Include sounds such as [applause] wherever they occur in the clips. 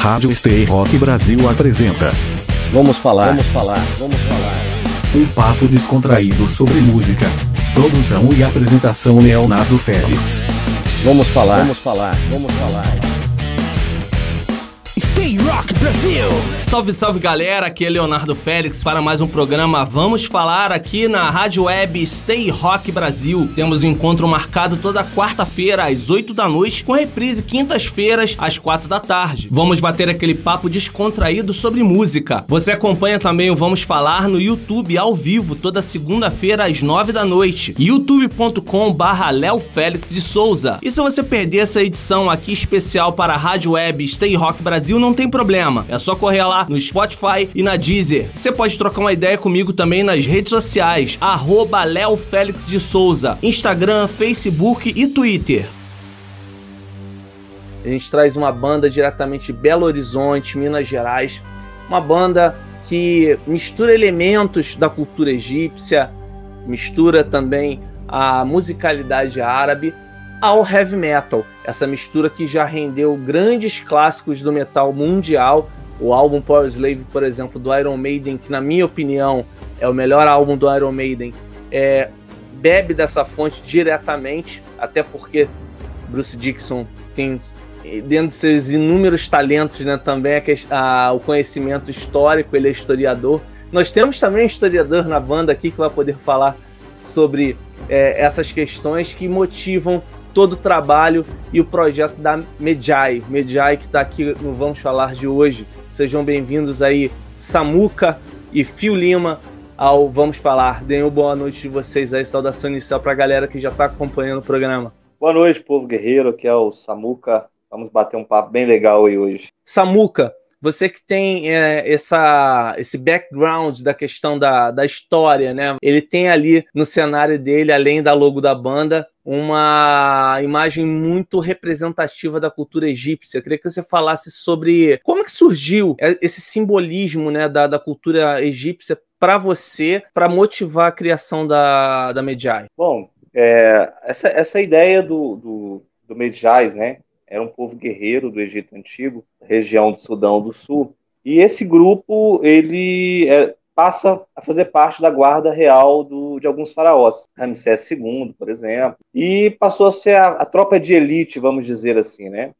Rádio Stay Rock Brasil apresenta. Vamos falar, vamos falar, vamos falar. Um papo descontraído sobre música. Produção e apresentação Leonardo Félix. Vamos falar, vamos falar, vamos falar. Rock Brasil! Salve, salve galera, aqui é Leonardo Félix para mais um programa Vamos Falar aqui na Rádio Web Stay Rock Brasil. Temos encontro marcado toda quarta-feira às 8 da noite, com reprise quintas-feiras às 4 da tarde. Vamos bater aquele papo descontraído sobre música. Você acompanha também o Vamos Falar no YouTube ao vivo toda segunda-feira às 9 da noite, youtube.com barra Félix de Souza. E se você perder essa edição aqui especial para a Rádio Web Stay Rock Brasil, não tem problema. É só correr lá no Spotify e na Deezer. Você pode trocar uma ideia comigo também nas redes sociais, arroba Léo Félix de Souza, Instagram, Facebook e Twitter. A gente traz uma banda diretamente de Belo Horizonte, Minas Gerais. Uma banda que mistura elementos da cultura egípcia, mistura também a musicalidade árabe ao heavy metal. Essa mistura que já rendeu grandes clássicos do metal mundial. O álbum Power Slave, por exemplo, do Iron Maiden, que na minha opinião é o melhor álbum do Iron Maiden, é, bebe dessa fonte diretamente, até porque Bruce Dixon tem dentro de seus inúmeros talentos, né, também a, a, o conhecimento histórico, ele é historiador. Nós temos também um historiador na banda aqui que vai poder falar sobre é, essas questões que motivam todo o trabalho e o projeto da Medjai. Medjai que está aqui no Vamos Falar de hoje. Sejam bem-vindos aí, Samuca e Fio Lima, ao Vamos Falar. Deem uma boa noite de vocês aí, saudação inicial para a galera que já está acompanhando o programa. Boa noite, povo guerreiro, aqui é o Samuca. Vamos bater um papo bem legal aí hoje. Samuca, você que tem é, essa, esse background da questão da, da história, né? Ele tem ali no cenário dele, além da logo da banda, uma imagem muito representativa da cultura egípcia. Eu queria que você falasse sobre como que surgiu esse simbolismo né, da, da cultura egípcia para você, para motivar a criação da, da Medjai. Bom, é, essa, essa ideia do, do, do Medjais, né? Era um povo guerreiro do Egito Antigo, região do Sudão do Sul. E esse grupo, ele é, passa a fazer parte da guarda real do, de alguns faraós, Ramsés II, por exemplo, e passou a ser a, a tropa de elite, vamos dizer assim, né?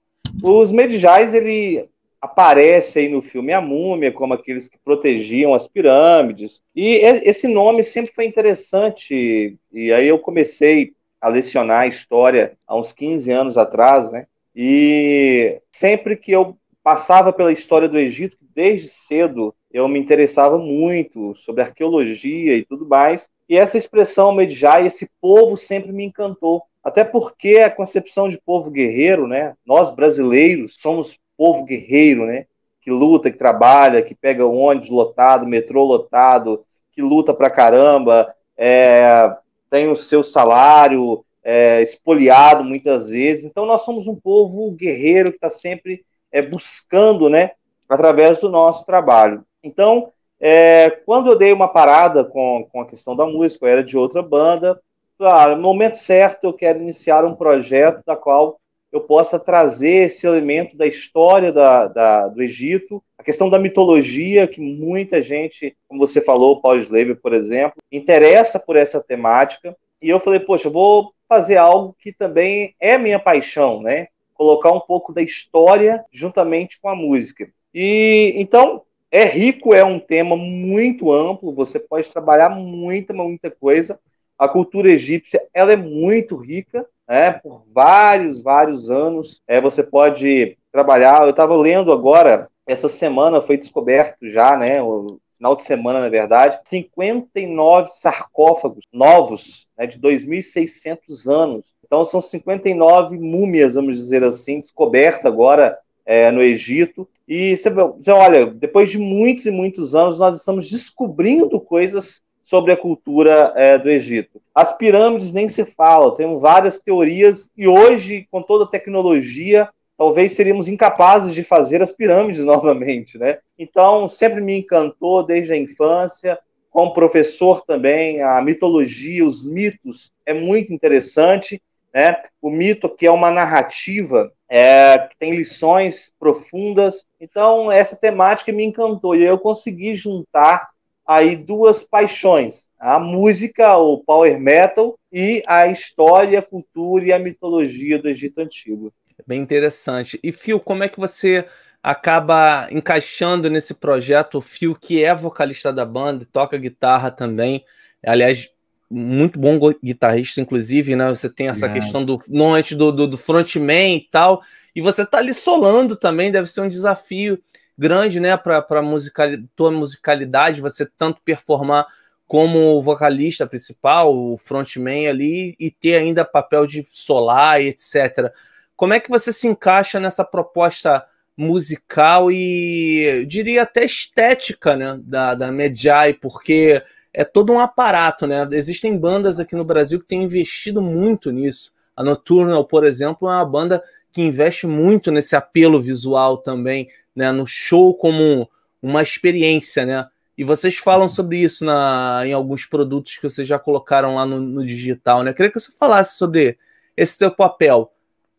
Os Medjais, ele aparece aí no filme A Múmia como aqueles que protegiam as pirâmides, e esse nome sempre foi interessante, e aí eu comecei a lecionar história há uns 15 anos atrás, né? E sempre que eu passava pela história do Egito, desde cedo eu me interessava muito sobre arqueologia e tudo mais. E essa expressão Medjai, esse povo sempre me encantou. Até porque a concepção de povo guerreiro, né? Nós brasileiros somos povo guerreiro, né? Que luta, que trabalha, que pega ônibus lotado, metrô lotado, que luta pra caramba, é, tem o seu salário é, espoliado muitas vezes. Então nós somos um povo guerreiro que está sempre é, buscando, né? Através do nosso trabalho. Então, é, quando eu dei uma parada com, com a questão da música, eu era de outra banda, ah, no momento certo eu quero iniciar um projeto da qual eu possa trazer esse elemento da história da, da, do Egito, a questão da mitologia, que muita gente, como você falou, Paul Slave, por exemplo, interessa por essa temática. E eu falei, poxa, vou fazer algo que também é minha paixão, né? Colocar um pouco da história juntamente com a música. E então é rico, é um tema muito amplo, você pode trabalhar muita, muita coisa. A cultura egípcia, ela é muito rica, né, por vários, vários anos. É, você pode trabalhar, eu estava lendo agora, essa semana foi descoberto já, né, o final de semana, na verdade, 59 sarcófagos novos, né, de 2.600 anos. Então, são 59 múmias, vamos dizer assim, descobertas agora é, no Egito. E você, você olha, depois de muitos e muitos anos, nós estamos descobrindo coisas sobre a cultura é, do Egito. As pirâmides nem se fala, tem várias teorias, e hoje, com toda a tecnologia, talvez seríamos incapazes de fazer as pirâmides [laughs] novamente, né? Então, sempre me encantou desde a infância, como professor também, a mitologia, os mitos, é muito interessante, né? O mito que é uma narrativa é, que tem lições profundas. Então, essa temática me encantou e eu consegui juntar aí duas paixões: a música, o power metal, e a história, a cultura e a mitologia do Egito Antigo. Bem interessante. E, Fio, como é que você acaba encaixando nesse projeto o Fio, que é vocalista da banda, toca guitarra também? Aliás, muito bom guitarrista, inclusive, né? Você tem essa é. questão do normalmente do, do, do frontman e tal, e você tá ali solando também, deve ser um desafio grande, né, para musical, tua musicalidade, você tanto performar como vocalista principal, o frontman ali, e ter ainda papel de solar e etc. Como é que você se encaixa nessa proposta musical e diria até estética, né, da, da Medjai, porque é todo um aparato, né? Existem bandas aqui no Brasil que têm investido muito nisso. A Nocturnal, por exemplo, é uma banda que investe muito nesse apelo visual também, né? No show como uma experiência, né? E vocês falam sobre isso na, em alguns produtos que vocês já colocaram lá no, no digital, né? Eu queria que você falasse sobre esse seu papel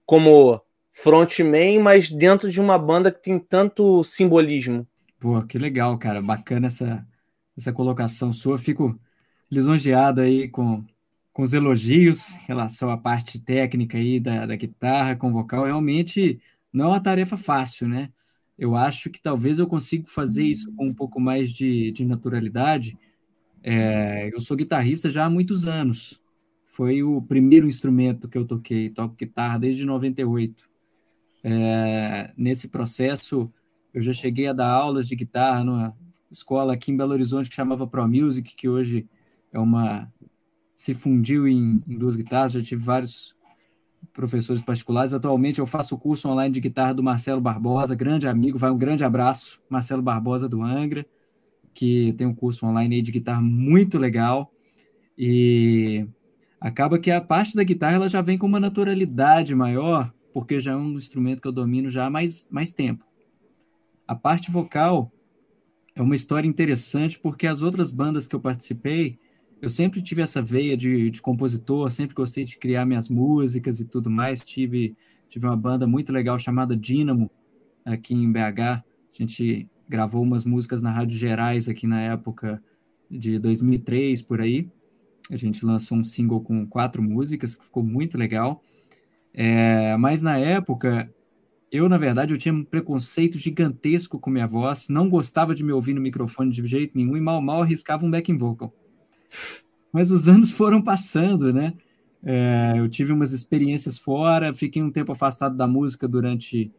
como frontman, mas dentro de uma banda que tem tanto simbolismo. Pô, que legal, cara. Bacana essa, essa colocação sua. Fico lisonjeado aí com, com os elogios em relação à parte técnica aí da, da guitarra com vocal. Realmente não é uma tarefa fácil, né? Eu acho que talvez eu consiga fazer isso com um pouco mais de, de naturalidade. É, eu sou guitarrista já há muitos anos. Foi o primeiro instrumento que eu toquei, toco guitarra desde 98. É, nesse processo, eu já cheguei a dar aulas de guitarra numa, escola aqui em Belo Horizonte que chamava Pro Music, que hoje é uma se fundiu em, em duas guitarras. Já tive vários professores particulares. Atualmente eu faço o curso online de guitarra do Marcelo Barbosa, grande amigo, vai um grande abraço, Marcelo Barbosa do Angra, que tem um curso online de guitarra muito legal. E acaba que a parte da guitarra ela já vem com uma naturalidade maior, porque já é um instrumento que eu domino já há mais, mais tempo. A parte vocal, é uma história interessante porque as outras bandas que eu participei, eu sempre tive essa veia de, de compositor, sempre gostei de criar minhas músicas e tudo mais. Tive, tive uma banda muito legal chamada Dínamo, aqui em BH. A gente gravou umas músicas na Rádio Gerais aqui na época de 2003, por aí. A gente lançou um single com quatro músicas, que ficou muito legal. É, mas na época eu, na verdade, eu tinha um preconceito gigantesco com minha voz, não gostava de me ouvir no microfone de jeito nenhum e mal mal arriscava um backing vocal. Mas os anos foram passando, né? É, eu tive umas experiências fora, fiquei um tempo afastado da música durante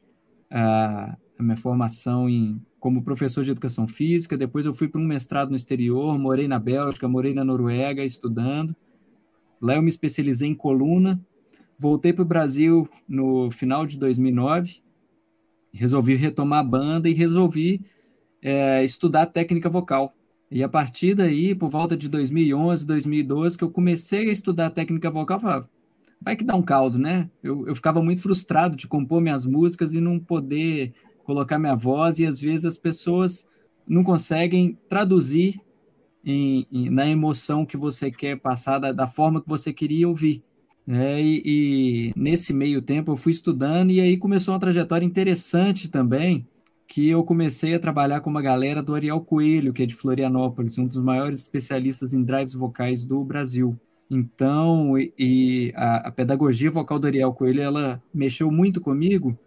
a, a minha formação em, como professor de educação física. Depois eu fui para um mestrado no exterior, morei na Bélgica, morei na Noruega estudando. Lá eu me especializei em coluna Voltei para o Brasil no final de 2009, resolvi retomar a banda e resolvi é, estudar técnica vocal. E a partir daí, por volta de 2011, 2012, que eu comecei a estudar técnica vocal, falava, vai que dá um caldo, né? Eu, eu ficava muito frustrado de compor minhas músicas e não poder colocar minha voz, e às vezes as pessoas não conseguem traduzir em, em, na emoção que você quer passar, da, da forma que você queria ouvir. É, e, e, nesse meio tempo eu fui estudando e aí começou uma trajetória interessante também, que eu comecei a trabalhar com uma galera do Ariel Coelho, que é de Florianópolis, um dos maiores especialistas em drives vocais do Brasil. Então, e, e a, a, pedagogia vocal do Ariel Coelho, ela mexeu muito comigo,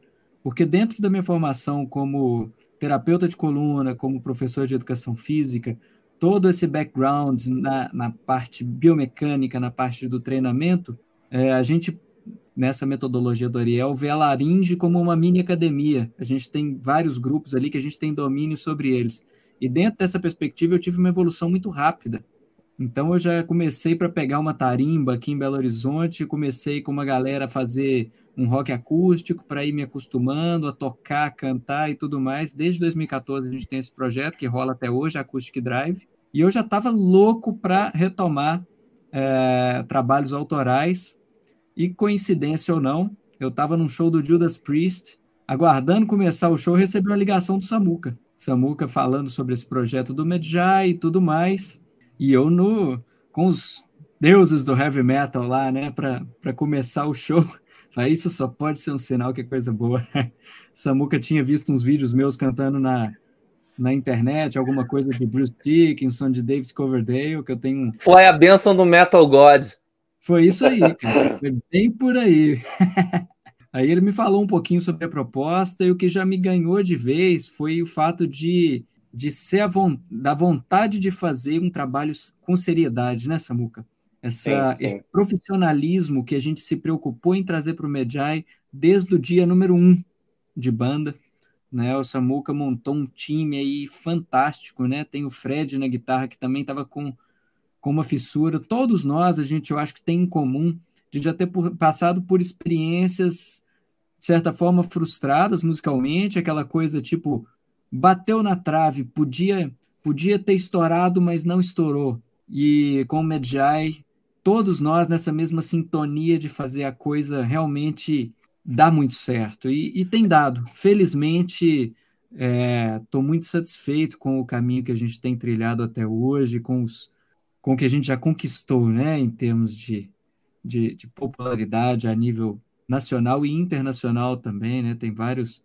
porque dentro da minha formação como terapeuta de coluna, como professor de educação física, todo esse background na, na parte biomecânica, na parte do treinamento, é, a gente, nessa metodologia do Ariel, vê a laringe como uma mini academia. A gente tem vários grupos ali que a gente tem domínio sobre eles. E dentro dessa perspectiva, eu tive uma evolução muito rápida. Então, eu já comecei para pegar uma tarimba aqui em Belo Horizonte, comecei com uma galera a fazer um rock acústico para ir me acostumando a tocar, cantar e tudo mais. Desde 2014 a gente tem esse projeto que rola até hoje, Acoustic Drive. E eu já estava louco para retomar é, trabalhos autorais e coincidência ou não, eu estava num show do Judas Priest, aguardando começar o show, recebi uma ligação do Samuca. Samuca falando sobre esse projeto do Medjay e tudo mais. E eu no com os deuses do heavy metal lá, né, para começar o show, [laughs] Falei, isso só pode ser um sinal que é coisa boa. [laughs] Samuca tinha visto uns vídeos meus cantando na, na internet, alguma coisa de Bruce Dickinson, de David Coverdale, que eu tenho. Foi a benção do Metal God. Foi isso aí, cara. Foi bem por aí. [laughs] aí ele me falou um pouquinho sobre a proposta e o que já me ganhou de vez foi o fato de, de ser a vo da vontade de fazer um trabalho com seriedade, né, Samuca? Essa, sim, sim. Esse profissionalismo que a gente se preocupou em trazer para o Medjai desde o dia número um de banda. Né? O Samuca montou um time aí fantástico, né? Tem o Fred na guitarra que também estava com, com uma fissura. Todos nós, a gente, eu acho que tem em comum de já ter por, passado por experiências, de certa forma, frustradas musicalmente, aquela coisa tipo, bateu na trave, podia, podia ter estourado, mas não estourou. E com o Medjai, todos nós nessa mesma sintonia de fazer a coisa realmente dá muito certo e, e tem dado. Felizmente, estou é, muito satisfeito com o caminho que a gente tem trilhado até hoje, com, os, com o que a gente já conquistou, né, em termos de, de, de popularidade a nível nacional e internacional também, né? Tem vários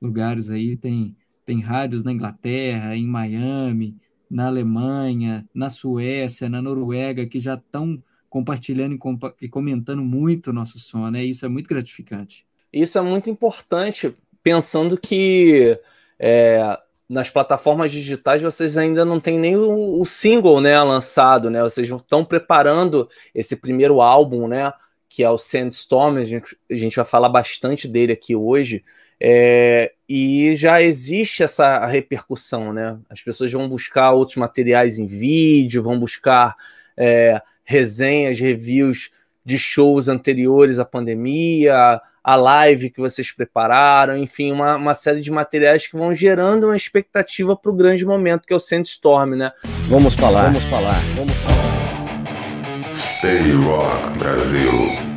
lugares aí, tem, tem rádios na Inglaterra, em Miami, na Alemanha, na Suécia, na Noruega, que já estão compartilhando e, comentando muito o nosso som, né? Isso é muito gratificante. Isso é muito importante, pensando que é, nas plataformas digitais vocês ainda não têm nem o, o, single né, lançado, né? Vocês estão preparando esse primeiro álbum, né? Que é o Sandstorm, a gente, a gente vai falar bastante dele aqui hoje. É, e já existe essa repercussão, né? As pessoas vão buscar outros materiais em vídeo, vão buscar é, resenhas, reviews de shows anteriores à pandemia, a live que vocês prepararam, enfim, uma, uma série de materiais que vão gerando uma expectativa para o grande momento que é o Sandstorm, né? Vamos falar, vamos falar, vamos falar. Stay Rock Brasil.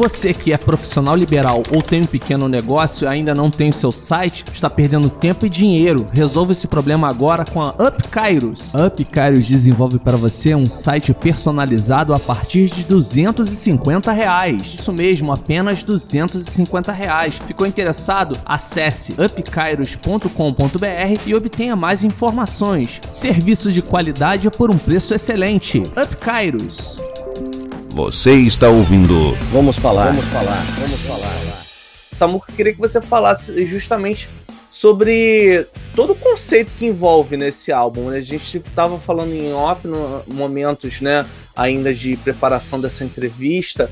Você que é profissional liberal ou tem um pequeno negócio e ainda não tem o seu site, está perdendo tempo e dinheiro. Resolva esse problema agora com a Up Kairos. A desenvolve para você um site personalizado a partir de 250 reais. Isso mesmo, apenas 250 reais. Ficou interessado? Acesse upkairos.com.br e obtenha mais informações. Serviços de qualidade por um preço excelente. Up Kairos. Você está ouvindo. Vamos falar. Vamos falar. Vamos falar. Samuca, queria que você falasse justamente sobre todo o conceito que envolve nesse álbum. Né? A gente estava falando em off, no momentos né, ainda de preparação dessa entrevista,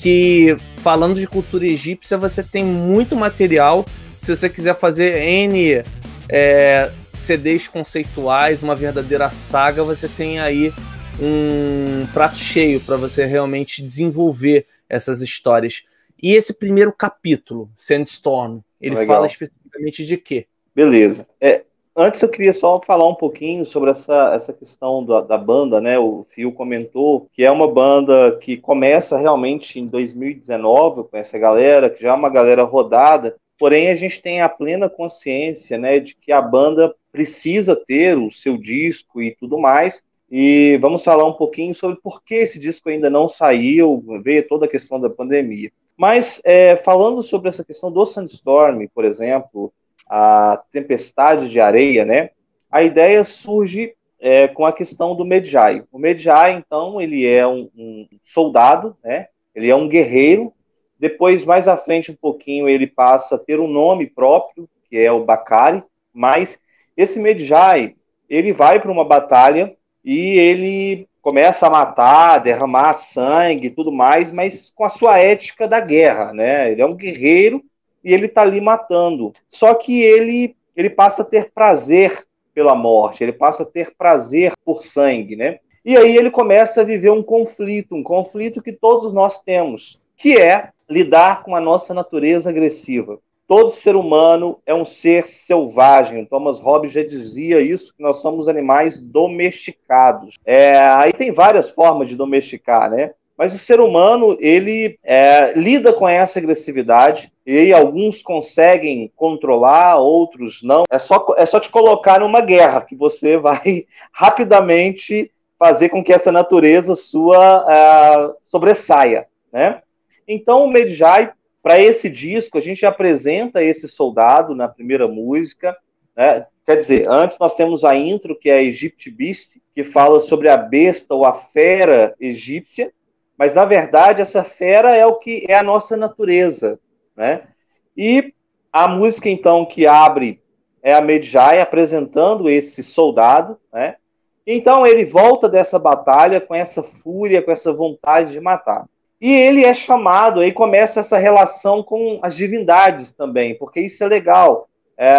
que falando de cultura egípcia, você tem muito material. Se você quiser fazer N é, CDs conceituais, uma verdadeira saga, você tem aí um prato cheio para você realmente desenvolver essas histórias. E esse primeiro capítulo, Sandstorm, ele Legal. fala especificamente de quê? Beleza. É, antes eu queria só falar um pouquinho sobre essa, essa questão da, da banda, né? O Fio comentou que é uma banda que começa realmente em 2019 com essa galera, que já é uma galera rodada, porém a gente tem a plena consciência, né, de que a banda precisa ter o seu disco e tudo mais, e vamos falar um pouquinho sobre por que esse disco ainda não saiu, veio toda a questão da pandemia. Mas é, falando sobre essa questão do Sandstorm, por exemplo, a tempestade de areia, né? A ideia surge é, com a questão do Medjay. O Medjay, então, ele é um, um, soldado, né? Ele é um guerreiro. Depois, mais à frente um pouquinho, ele passa a ter um nome próprio, que é o Bakari. Mas esse Medjay, ele vai para uma batalha e ele começa a matar, derramar sangue e tudo mais, mas com a sua ética da guerra, né? Ele é um guerreiro e ele está ali matando. Só que ele ele passa a ter prazer pela morte, ele passa a ter prazer por sangue, né? E aí ele começa a viver um conflito, um conflito que todos nós temos, que é lidar com a nossa natureza agressiva. Todo ser humano é um ser selvagem. Thomas Hobbes já dizia isso, que nós somos animais domesticados. É, aí tem várias formas de domesticar, né? Mas o ser humano, ele é, lida com essa agressividade, e alguns conseguem controlar, outros não. É só, é só te colocar numa guerra que você [laughs] vai rapidamente fazer com que essa natureza sua uh, sobressaia, né? Então o Medjay para esse disco, a gente apresenta esse soldado na primeira música. Né? Quer dizer, antes nós temos a intro, que é a Egypt Beast, que fala sobre a besta ou a fera egípcia, mas na verdade essa fera é o que é a nossa natureza. Né? E a música, então, que abre é a Medjay apresentando esse soldado. Né? Então ele volta dessa batalha com essa fúria, com essa vontade de matar. E ele é chamado, aí começa essa relação com as divindades também, porque isso é legal. É,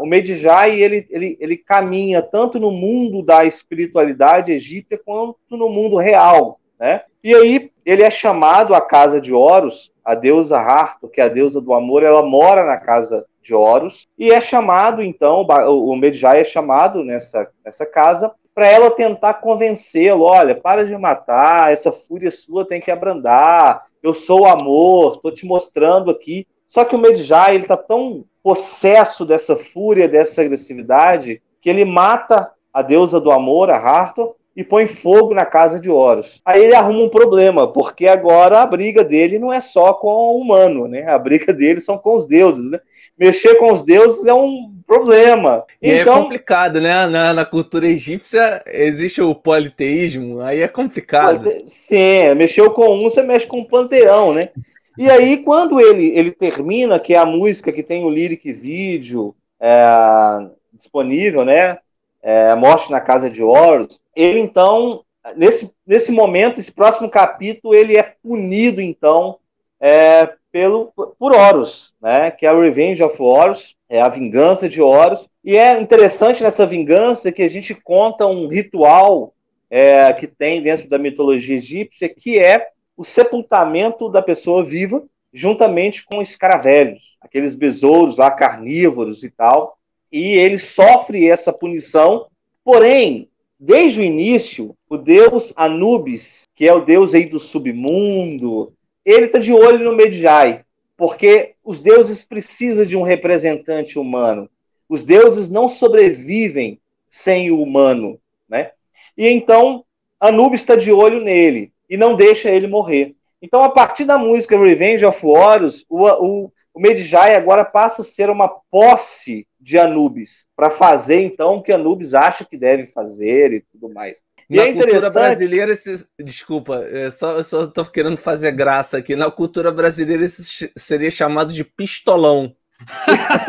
o Medjay, ele, ele, ele caminha tanto no mundo da espiritualidade egípcia quanto no mundo real, né? E aí ele é chamado à casa de Horus, a deusa Harto, que é a deusa do amor, ela mora na casa de Horus, e é chamado, então, o Medjay é chamado nessa, nessa casa para ela tentar convencê-lo, olha, para de matar, essa fúria sua tem que abrandar, eu sou o amor, estou te mostrando aqui. Só que o Medjay, ele está tão possesso dessa fúria, dessa agressividade, que ele mata a deusa do amor, a Harto, e põe fogo na casa de Horus. Aí ele arruma um problema, porque agora a briga dele não é só com o humano, né? A briga dele são com os deuses, né? Mexer com os deuses é um problema. E então, é complicado, né? Na, na, cultura egípcia existe o politeísmo, aí é complicado. Sim, mexeu com um, você mexe com um panteão, né? E aí, quando ele, ele termina, que é a música que tem o lyric vídeo é, disponível, né? É, Morte na Casa de Horus, ele então, nesse, nesse momento, esse próximo capítulo, ele é punido, então, é, pelo, por Horus, né? Que é o Revenge of Horus, é a vingança de Horus. E é interessante nessa vingança que a gente conta um ritual é, que tem dentro da mitologia egípcia, que é o sepultamento da pessoa viva juntamente com escaravelhos, aqueles besouros lá carnívoros e tal. E ele sofre essa punição, porém, desde o início, o deus Anubis, que é o deus aí do submundo, ele está de olho no Medjai, porque os deuses precisam de um representante humano. Os deuses não sobrevivem sem o humano, né? E então Anubis está de olho nele e não deixa ele morrer. Então, a partir da música Revenge of Warriors, o, o, o Medjai agora passa a ser uma posse de Anubis, para fazer então o que Anubis acha que deve fazer e tudo mais. E na é cultura brasileira, esse, desculpa, é só, eu só estou querendo fazer graça aqui. Na cultura brasileira, isso seria chamado de pistolão. [laughs]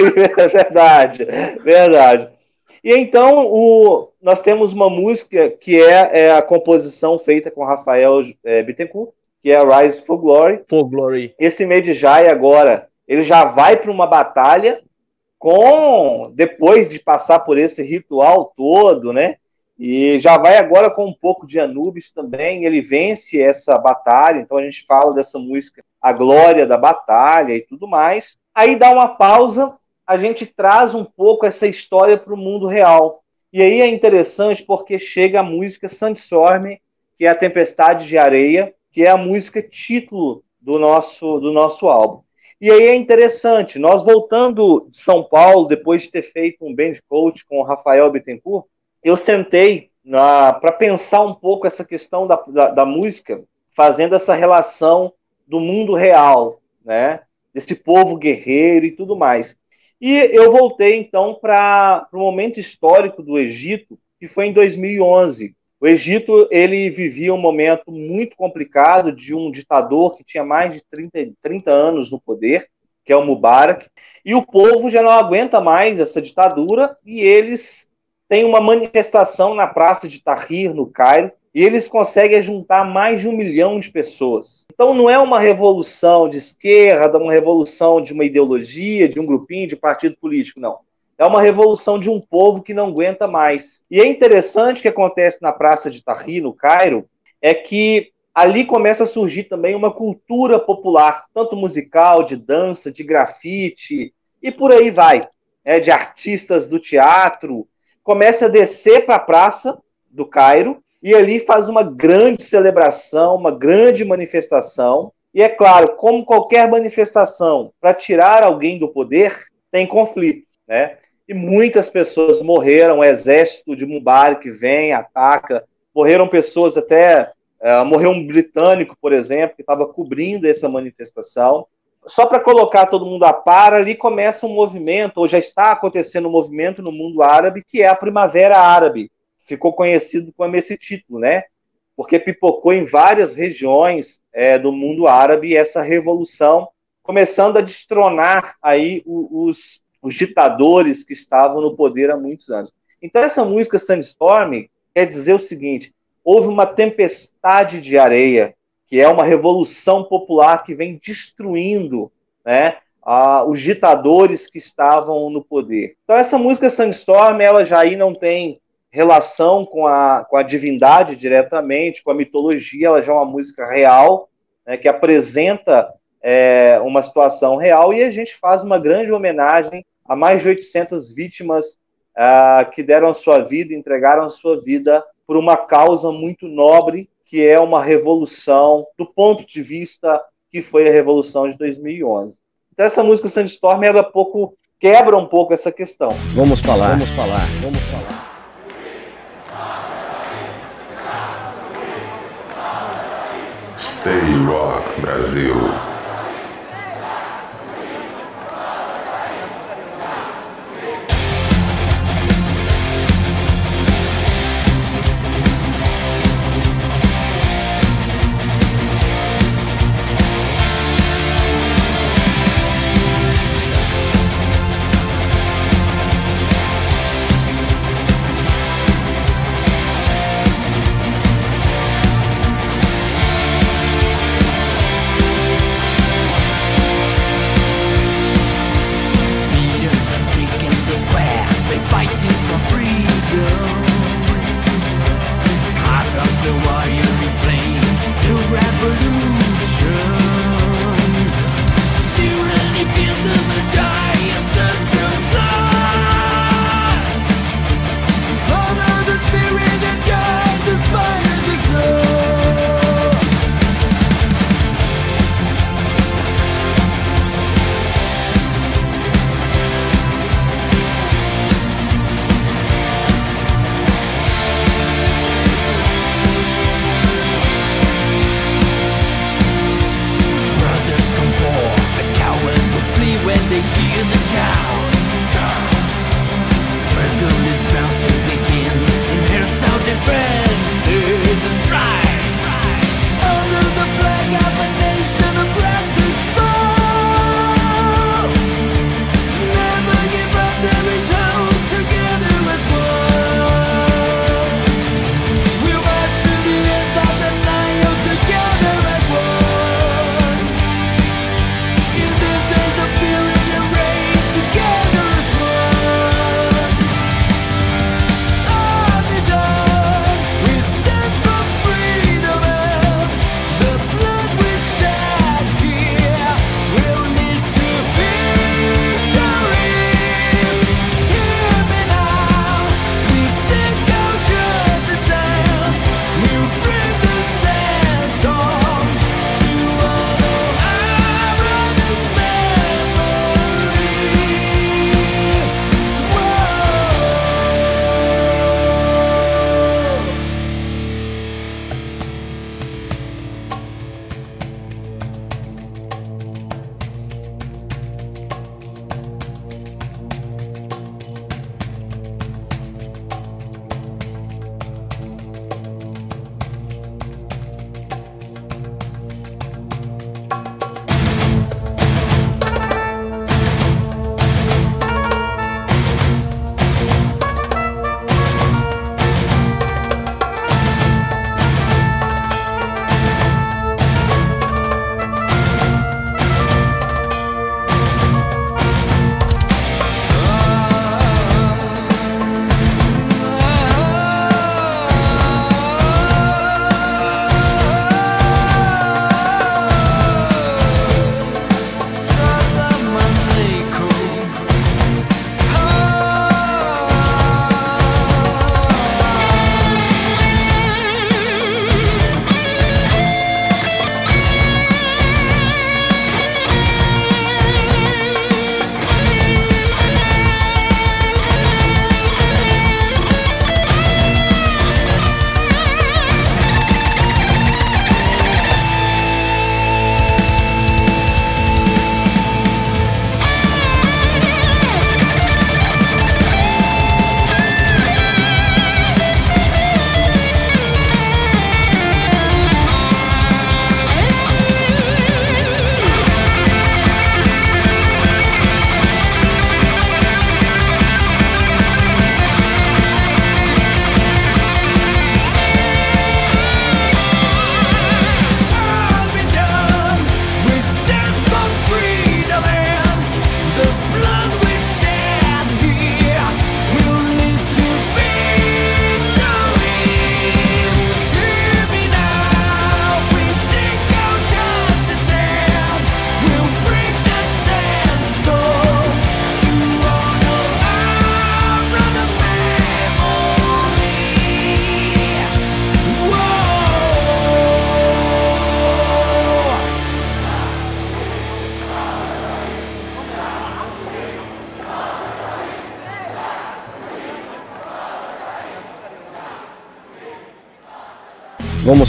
verdade, verdade. E então o, nós temos uma música que é, é a composição feita com Rafael é, Bittencourt, que é Rise for Glory. For Glory. Esse Medjai agora, ele já vai para uma batalha com depois de passar por esse ritual todo, né? E já vai agora com um pouco de Anubis também, ele vence essa batalha, então a gente fala dessa música, a glória da batalha e tudo mais. Aí dá uma pausa, a gente traz um pouco essa história para o mundo real. E aí é interessante porque chega a música Sandstorm, que é a Tempestade de Areia, que é a música título do nosso, do nosso álbum. E aí é interessante, nós voltando de São Paulo, depois de ter feito um band coach com o Rafael Bittencourt, eu sentei para pensar um pouco essa questão da, da, da, música, fazendo essa relação do mundo real, né? Desse povo guerreiro e tudo mais. E eu voltei então para o momento histórico do Egito, que foi em 2011. O Egito ele vivia um momento muito complicado de um ditador que tinha mais de 30, 30 anos no poder, que é o Mubarak, e o povo já não aguenta mais essa ditadura e eles tem uma manifestação na praça de Tahrir, no Cairo, e eles conseguem juntar mais de um milhão de pessoas. Então não é uma revolução de esquerda, uma revolução de uma ideologia, de um grupinho, de partido político, não. É uma revolução de um povo que não aguenta mais. E é interessante que acontece na praça de Tahrir, no Cairo, é que ali começa a surgir também uma cultura popular, tanto musical, de dança, de grafite, e por aí vai. É, de artistas do teatro, começa a descer para a praça do Cairo e ali faz uma grande celebração, uma grande manifestação. E é claro, como qualquer manifestação para tirar alguém do poder, tem conflito, né? E muitas pessoas morreram, o exército de Mubarak vem, ataca, morreram pessoas até, uh, morreu um britânico, por exemplo, que estava cobrindo essa manifestação só para colocar todo mundo a par, ali começa um movimento, ou já está acontecendo um movimento no mundo árabe, que é a Primavera Árabe. Ficou conhecido como esse título, né? Porque pipocou em várias regiões é, do mundo árabe essa revolução, começando a destronar aí os, os ditadores que estavam no poder há muitos anos. Então, essa música Sandstorm quer dizer o seguinte: houve uma tempestade de areia que é uma revolução popular que vem destruindo né, a, os ditadores que estavam no poder. Então essa música Sandstorm, ela já aí não tem relação com a, com a divindade diretamente, com a mitologia, ela já é uma música real, né, que apresenta é, uma situação real, e a gente faz uma grande homenagem a mais de 800 vítimas uh, que deram a sua vida, entregaram a sua vida por uma causa muito nobre que é uma revolução do ponto de vista que foi a revolução de 2011. Então essa música Sandstorm ela pouco quebra um pouco essa questão. Vamos falar, vamos falar, vamos falar. Stay Rock Brasil.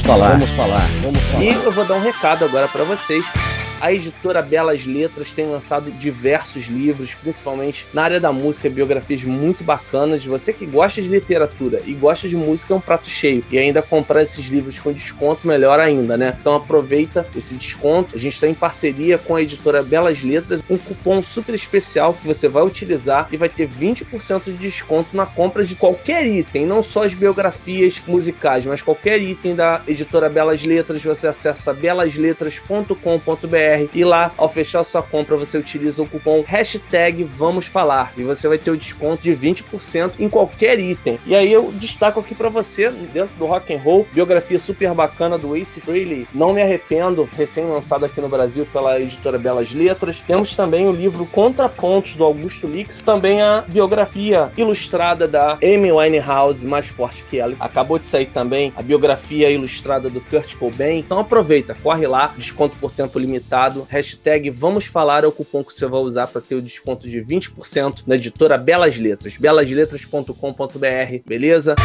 Falar, vamos falar, vamos falar. E eu vou dar um recado agora para vocês. A editora Belas Letras tem lançado diversos livros, principalmente na área da música, biografias muito bacanas. Você que gosta de literatura e gosta de música é um prato cheio. E ainda comprar esses livros com desconto, melhor ainda, né? Então aproveita esse desconto. A gente está em parceria com a editora Belas Letras, um cupom super especial que você vai utilizar e vai ter 20% de desconto na compra de qualquer item, não só as biografias musicais, mas qualquer item da editora Belas Letras. Você acessa belasletras.com.br e lá, ao fechar sua compra, você utiliza o cupom hashtag Vamos Falar e você vai ter o desconto de 20% em qualquer item. E aí eu destaco aqui para você, dentro do rock and roll, biografia super bacana do Ace Frehley, Não Me Arrependo, recém-lançado aqui no Brasil pela editora Belas Letras. Temos também o livro Contrapontos do Augusto Lix, também a biografia ilustrada da Amy Winehouse, mais forte que ela. Acabou de sair também a biografia ilustrada do Kurt Cobain. Então aproveita, corre lá, desconto por tempo limitado Hashtag Vamos Falar é o cupom que você vai usar para ter o desconto de 20% na editora Belas Letras. belasletras.com.br, beleza?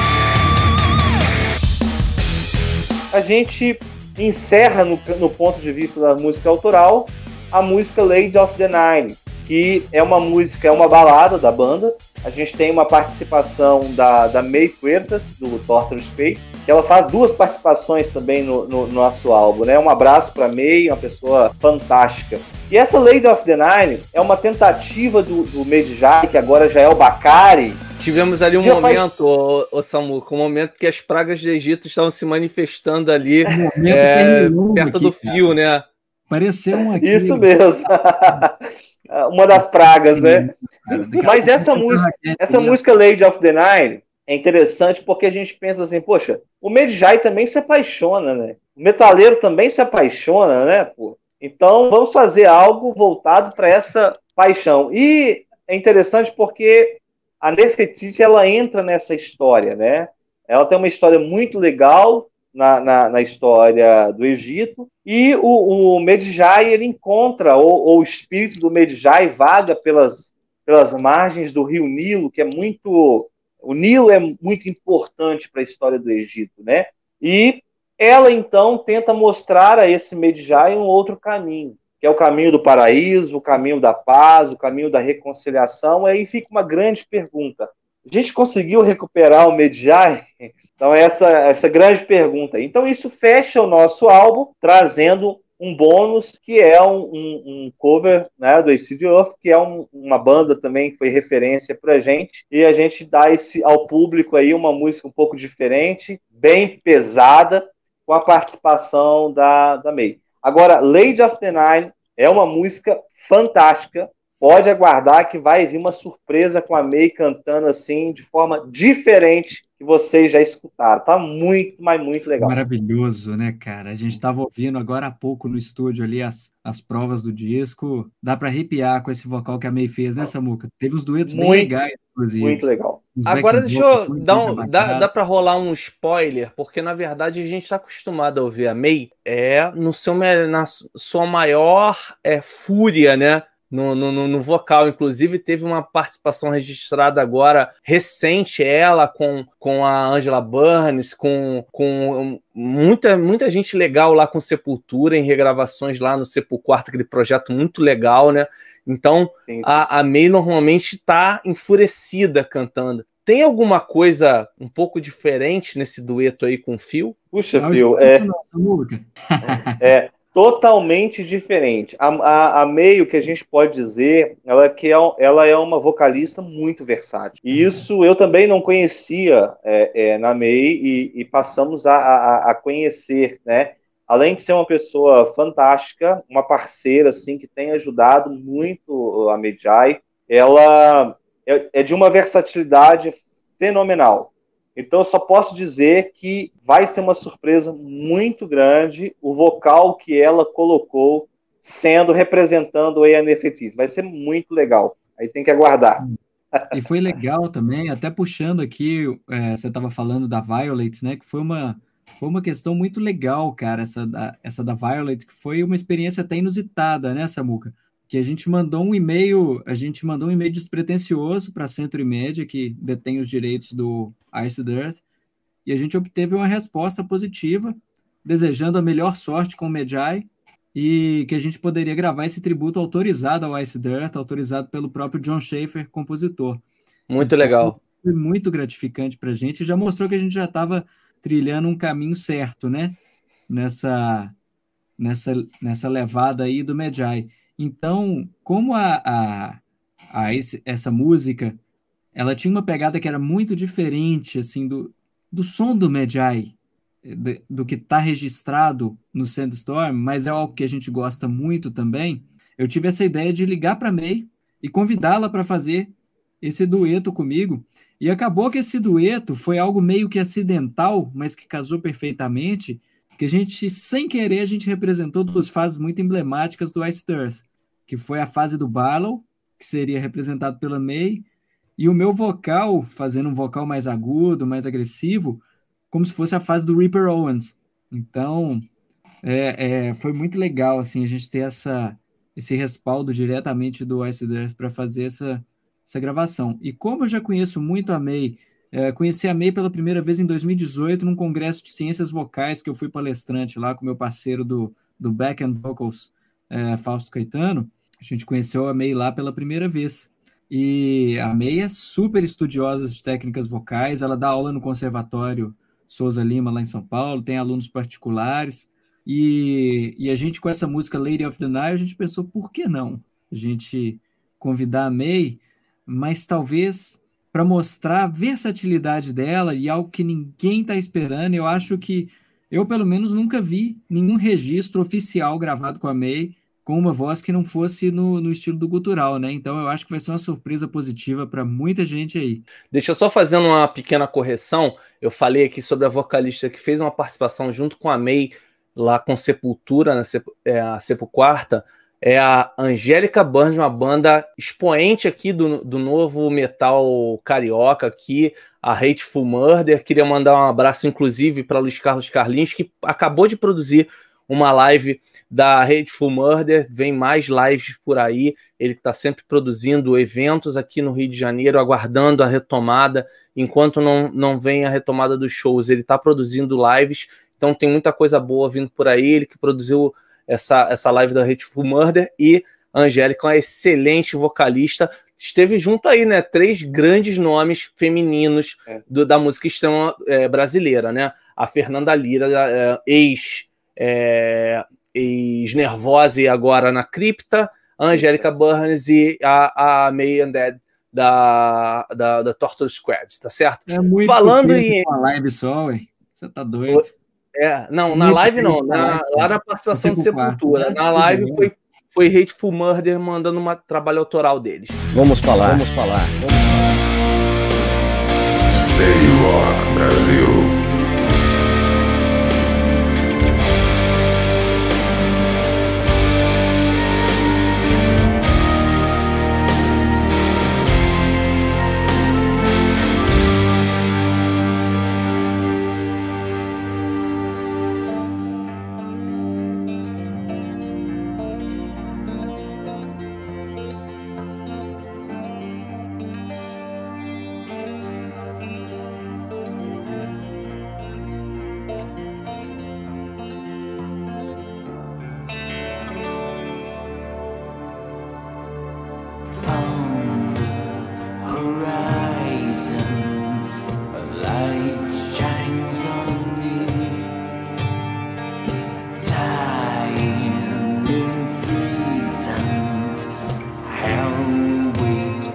A gente encerra no, no ponto de vista da música autoral a música Lady of the Nine, que é uma música, é uma balada da banda. A gente tem uma participação da, da May Puertas, do Torture Fate, que ela faz duas participações também no, no, no nosso álbum, né? Um abraço para May, uma pessoa fantástica. E essa Lady of the Nine é uma tentativa do, do Medjai, que agora já é o Bacari. Tivemos ali um já momento, faz... ô, ô Samu, com um momento que as pragas do Egito estavam se manifestando ali é, perto aqui, do fio, cara. né? Pareceu um aqui. Isso mesmo. [laughs] uma das pragas, né? Mas essa música, essa música Lady of the Nine é interessante porque a gente pensa assim, poxa, o Medjai também se apaixona, né? O metaleiro também se apaixona, né? Pô? Então vamos fazer algo voltado para essa paixão. E é interessante porque a Nefertiti ela entra nessa história, né? Ela tem uma história muito legal na, na, na história do Egito e o, o Medjai ele encontra ou, ou o espírito do Medjai vaga pelas pelas margens do rio Nilo, que é muito o Nilo é muito importante para a história do Egito, né? E ela então tenta mostrar a esse Medjai um outro caminho, que é o caminho do paraíso, o caminho da paz, o caminho da reconciliação. E aí fica uma grande pergunta: a gente conseguiu recuperar o Medjai? [laughs] Então essa essa grande pergunta. Então isso fecha o nosso álbum trazendo um bônus que é um, um, um cover né, do AC Earth, que é um, uma banda também que foi referência para gente, e a gente dá esse, ao público aí uma música um pouco diferente, bem pesada, com a participação da, da May. Agora, Lady of the Nine é uma música fantástica, pode aguardar que vai vir uma surpresa com a May cantando assim, de forma diferente que vocês já escutaram. Tá muito, mas muito legal. Maravilhoso, né, cara? A gente estava ouvindo agora há pouco no estúdio ali as, as provas do disco. Dá para arrepiar com esse vocal que a May fez, né, Samuca? Teve uns duetos muito, bem legais, inclusive. Muito legal. Agora deixa eu dar um, dá, dá para rolar um spoiler, porque na verdade a gente está acostumado a ouvir a May é no seu na sua maior é, fúria, né? No, no, no, vocal. Inclusive, teve uma participação registrada agora, recente, ela com, com a Angela Burns, com, com muita, muita gente legal lá com Sepultura, em regravações lá no Sepulquarto, aquele projeto muito legal, né? Então, sim, sim. A, a May normalmente está enfurecida cantando. Tem alguma coisa um pouco diferente nesse dueto aí com o Phil? Puxa, Phil, é... [laughs] é totalmente diferente. A, a, a meio que a gente pode dizer, ela é que é, ela é uma vocalista muito versátil. E isso eu também não conhecia é, é, na May e, e passamos a, a, a, conhecer, né? Além de ser uma pessoa fantástica, uma parceira assim que tem ajudado muito a Medjai, ela é, é de uma versatilidade fenomenal. Então, eu só posso dizer que vai ser uma surpresa muito grande o vocal que ela colocou sendo representando o ENFT. Vai ser muito legal. Aí tem que aguardar. [laughs] E foi legal também, até puxando aqui, é, você estava falando da Violet, né? Que foi uma, foi uma questão muito legal, cara, essa da, essa da Violet, que foi uma experiência até inusitada, né, Samuca? Que a gente mandou um e-mail, a gente mandou um e-mail despretensioso para Centro e Média, que detém os direitos do Ice Earth, e a gente obteve uma resposta positiva desejando a melhor sorte com o Medjai e que a gente poderia gravar esse tributo autorizado ao Ice Dirt, autorizado pelo próprio John Schaefer, compositor. Muito então, legal. Foi muito gratificante para a gente, já mostrou que a gente já estava trilhando um caminho certo, né? Nessa, nessa, nessa levada aí do Medjai. Então, como a, a, a esse, essa música, ela tinha uma pegada que era muito diferente, assim, do, do som do Medjai, do que está registrado no Sandstorm, mas é algo que a gente gosta muito também. Eu tive essa ideia de ligar para May e convidá-la para fazer esse dueto comigo. E acabou que esse dueto foi algo meio que acidental, mas que casou perfeitamente, que a gente, sem querer, a gente representou duas fases muito emblemáticas do Ice Earth, que foi a fase do Barlow, que seria representado pela May, e o meu vocal, fazendo um vocal mais agudo, mais agressivo, como se fosse a fase do Reaper Owens. Então, é, é, foi muito legal assim a gente ter essa, esse respaldo diretamente do Ice para fazer essa, essa gravação. E como eu já conheço muito a May, é, conheci a May pela primeira vez em 2018 num congresso de ciências vocais que eu fui palestrante lá com meu parceiro do, do Back and Vocals, é, Fausto Caetano. A gente conheceu a May lá pela primeira vez. E a May é super estudiosa de técnicas vocais, ela dá aula no conservatório Souza Lima, lá em São Paulo, tem alunos particulares. E, e a gente, com essa música Lady of the Nile, a gente pensou, por que não? A gente convidar a May, mas talvez para mostrar a versatilidade dela e algo que ninguém está esperando. Eu acho que eu, pelo menos, nunca vi nenhum registro oficial gravado com a May com uma voz que não fosse no, no estilo do gutural, né? Então eu acho que vai ser uma surpresa positiva para muita gente aí. Deixa eu só fazer uma pequena correção. Eu falei aqui sobre a vocalista que fez uma participação junto com a May lá com Sepultura, na Sep é, a Sepulquarta, é a Angélica Burns, uma banda expoente aqui do, do novo metal carioca aqui, a Hateful Murder. Queria mandar um abraço, inclusive, para Luiz Carlos Carlins, que acabou de produzir uma live da Hateful Murder, vem mais lives por aí. Ele está sempre produzindo eventos aqui no Rio de Janeiro, aguardando a retomada. Enquanto não, não vem a retomada dos shows, ele está produzindo lives. Então tem muita coisa boa vindo por aí. Ele que produziu essa, essa live da Hateful Murder e a Angélica, uma excelente vocalista. Esteve junto aí, né? Três grandes nomes femininos é. do, da música extrema é, brasileira, né? A Fernanda Lira, é, ex é, ex-Nervose agora na Cripta, a Angélica Burns e a, a May Undead da, da, da Torture Squad, tá certo? É muito Falando em. Uma live só, ué. Você tá doido. É, não, na live não, na, lá na participação de Sepultura. Na live foi, foi Hateful Murder mandando um trabalho autoral deles. Vamos falar, vamos falar. Vamos falar. Stay Rock Brasil.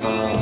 Christ.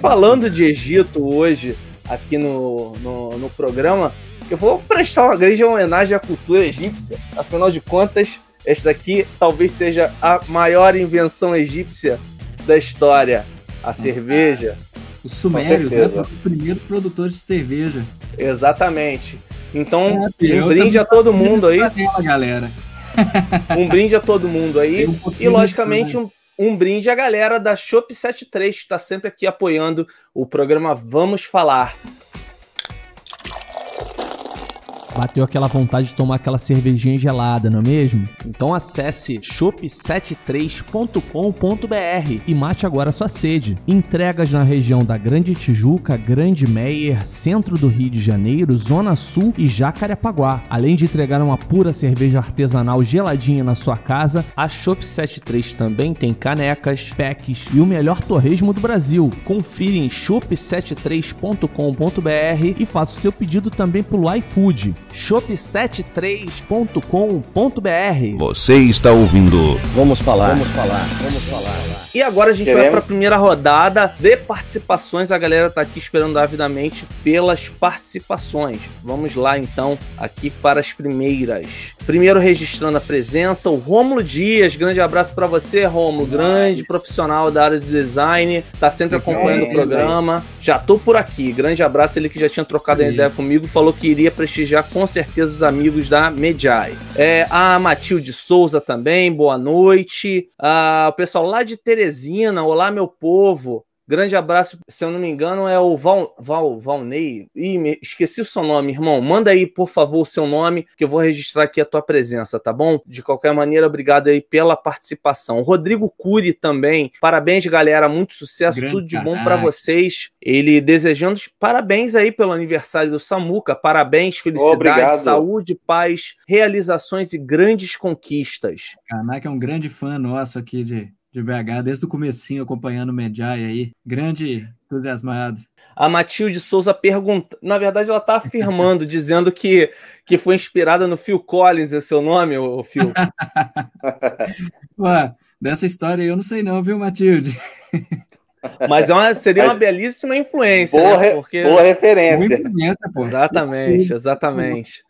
Falando de Egito hoje, aqui no, no, no programa, eu vou prestar uma grande homenagem à cultura egípcia. Afinal de contas, esta daqui talvez seja a maior invenção egípcia da história. A cerveja. Os sumérios, né? Os primeiros produtores de cerveja. Exatamente. Então, é, um brinde a todo mundo aí. galera. um brinde a todo mundo aí. [laughs] Um e, logicamente, um, um brinde à galera da Shop 73, que está sempre aqui apoiando o programa Vamos Falar. Bateu aquela vontade de tomar aquela cervejinha gelada, não é mesmo? Então acesse shop73.com.br e mate agora sua sede. Entregas na região da Grande Tijuca, Grande Meier, centro do Rio de Janeiro, Zona Sul e Jacarepaguá. Além de entregar uma pura cerveja artesanal geladinha na sua casa, a Shop 73 também tem canecas, packs e o melhor torresmo do Brasil. Confira em shop73.com.br e faça o seu pedido também pelo iFood shop73.com.br. Você está ouvindo? Vamos falar. Vamos falar. Vamos falar. E agora a gente Queremos? vai para a primeira rodada de participações. A galera tá aqui esperando avidamente pelas participações. Vamos lá então, aqui para as primeiras. Primeiro registrando a presença, o Rômulo Dias. Grande abraço para você, Rômulo. Grande profissional da área de design, tá sempre Sim, acompanhando é, o programa. Já tô por aqui. Grande abraço, ele que já tinha trocado a ideia comigo, falou que iria prestigiar com certeza os amigos da Mediai. É, a Matilde Souza também, boa noite. Ah, o pessoal lá de Teresina, olá meu povo. Grande abraço, se eu não me engano, é o Val, Val, Valnei. Ih, me, esqueci o seu nome, irmão. Manda aí, por favor, o seu nome, que eu vou registrar aqui a tua presença, tá bom? De qualquer maneira, obrigado aí pela participação. Rodrigo Cury também. Parabéns, galera. Muito sucesso, Grande tudo de bom para vocês. Ele desejando parabéns aí pelo aniversário do Samuca. Parabéns, felicidade, obrigado. saúde, paz, realizações e grandes conquistas. Caraca, é um grande fã nosso aqui de de BH, desde o comecinho acompanhando o Medjai aí. Grande entusiasmado. A Matilde Souza pergunta, na verdade ela está afirmando, [laughs] dizendo que, que foi inspirada no Phil Collins, é seu nome, o Phil? [laughs] Ué, dessa história eu não sei não, viu, Matilde? [laughs] Mas é uma, seria Mas uma belíssima influência, boa, né? Porque... boa referência. Exatamente, exatamente.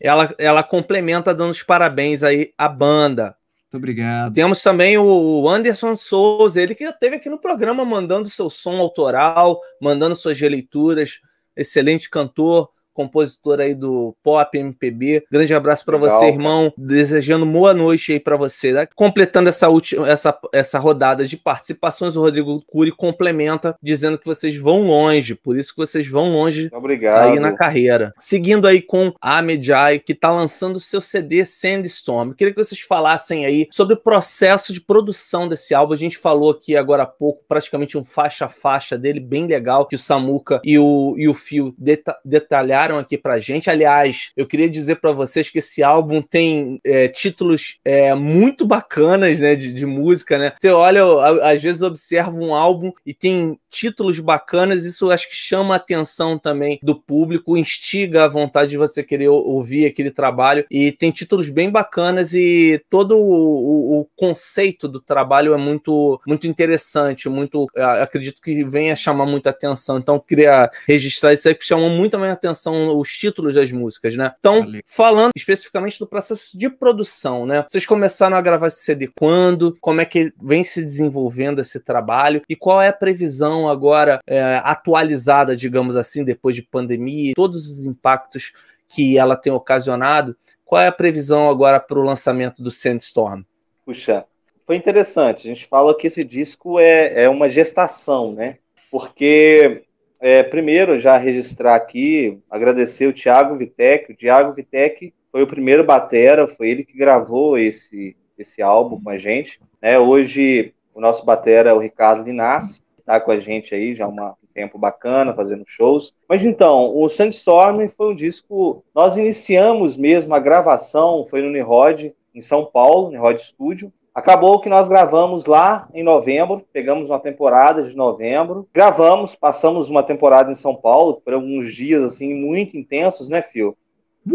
Ela, ela complementa dando os parabéns aí à banda. Muito obrigado. Temos também o Anderson Souza, ele que já esteve aqui no programa mandando seu som autoral, mandando suas releituras. Excelente cantor, compositor aí do Pop MPB. Grande abraço para você, irmão. Desejando boa noite aí para você. Né? Completando essa última essa, essa rodada de participações, o Rodrigo Cury complementa dizendo que vocês vão longe, por isso que vocês vão longe Obrigado. aí na carreira. Seguindo aí com a Medjai, que está lançando o seu CD Sandstorm. Queria que vocês falassem aí sobre o processo de produção desse álbum. A gente falou aqui agora há pouco, praticamente um faixa a faixa dele, bem legal, que o Samuca e o, e o Fio deta detalharam aqui pra gente. Aliás, eu queria dizer para vocês que esse álbum tem é, títulos é, muito bacanas, né, de, de, música, né? Você olha, às vezes observa um álbum e tem títulos bacanas, isso acho que chama a atenção também do público, instiga a vontade de você querer ouvir aquele trabalho e tem títulos bem bacanas e todo o, o conceito do trabalho é muito muito interessante, muito acredito que venha chamar muita atenção. Então queria registrar isso aí que chamou muito a minha atenção os títulos das músicas, né? Então, falando especificamente do processo de produção, né? Vocês começaram a gravar esse CD quando? Como é que vem se desenvolvendo esse trabalho? E qual é a previsão agora é, atualizada, digamos assim, depois de pandemia, todos os impactos que ela tem ocasionado? Qual é a previsão agora para o lançamento do Sandstorm? Puxa, foi interessante. A gente fala que esse disco é, é uma gestação, né? Porque é, primeiro, já registrar aqui, agradecer o Thiago Vitec. O Thiago Vitec foi o primeiro batera, foi ele que gravou esse, esse álbum com a gente. Né? Hoje, o nosso batera é o Ricardo Linassi, está com a gente aí já há um tempo bacana, fazendo shows. Mas então, o Sandstorm foi um disco... Nós iniciamos mesmo a gravação, foi no Nirod, em São Paulo, Nirod Studio. Acabou que nós gravamos lá em novembro, pegamos uma temporada de novembro, gravamos, passamos uma temporada em São Paulo, por alguns dias assim muito intensos, né, Fio?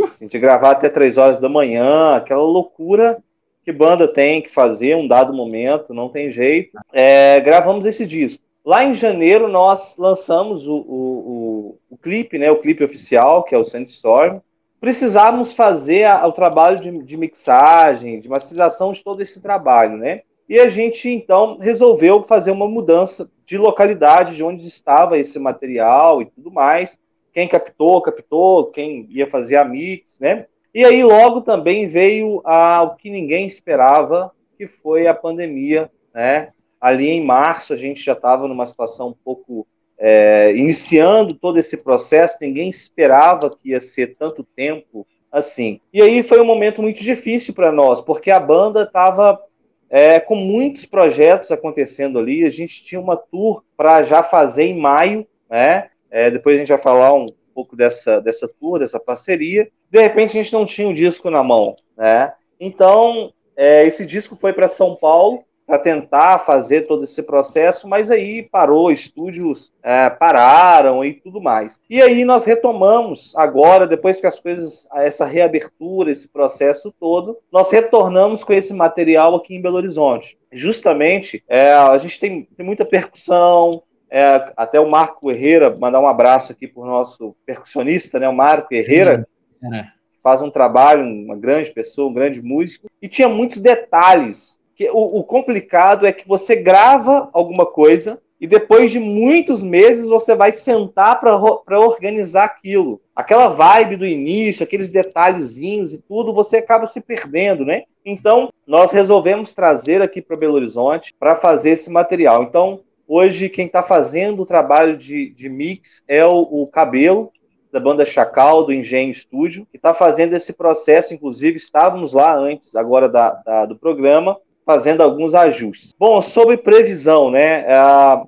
Assim, de gravar até três horas da manhã, aquela loucura que banda tem que fazer um dado momento, não tem jeito. É, gravamos esse disco. Lá em janeiro nós lançamos o, o, o, o clipe, né, o clipe oficial, que é o Sandstorm. Precisávamos fazer a, o trabalho de, de mixagem, de masterização de todo esse trabalho, né? E a gente então resolveu fazer uma mudança de localidade, de onde estava esse material e tudo mais. Quem captou, captou, quem ia fazer a mix, né? E aí logo também veio a, o que ninguém esperava, que foi a pandemia, né? Ali em março a gente já estava numa situação um pouco é, iniciando todo esse processo, ninguém esperava que ia ser tanto tempo assim. E aí foi um momento muito difícil para nós, porque a banda estava é, com muitos projetos acontecendo ali. A gente tinha uma tour para já fazer em maio, né? É, depois a gente vai falar um pouco dessa, dessa tour, dessa parceria. De repente a gente não tinha o um disco na mão, né? Então é, esse disco foi para São Paulo para tentar fazer todo esse processo, mas aí parou, estúdios é, pararam e tudo mais. E aí nós retomamos agora, depois que as coisas, essa reabertura, esse processo todo, nós retornamos com esse material aqui em Belo Horizonte. Justamente, é, a gente tem, tem muita percussão, é, até o Marco Herrera, mandar um abraço aqui para o nosso percussionista, né, o Marco Herrera, é. faz um trabalho, uma grande pessoa, um grande músico, e tinha muitos detalhes que o, o complicado é que você grava alguma coisa e depois de muitos meses você vai sentar para organizar aquilo. Aquela vibe do início, aqueles detalhezinhos e tudo, você acaba se perdendo, né? Então, nós resolvemos trazer aqui para Belo Horizonte para fazer esse material. Então, hoje, quem está fazendo o trabalho de, de mix é o, o Cabelo, da banda Chacal, do Engenho Estúdio, que está fazendo esse processo. Inclusive, estávamos lá antes, agora da, da, do programa, fazendo alguns ajustes. Bom, sobre previsão, né?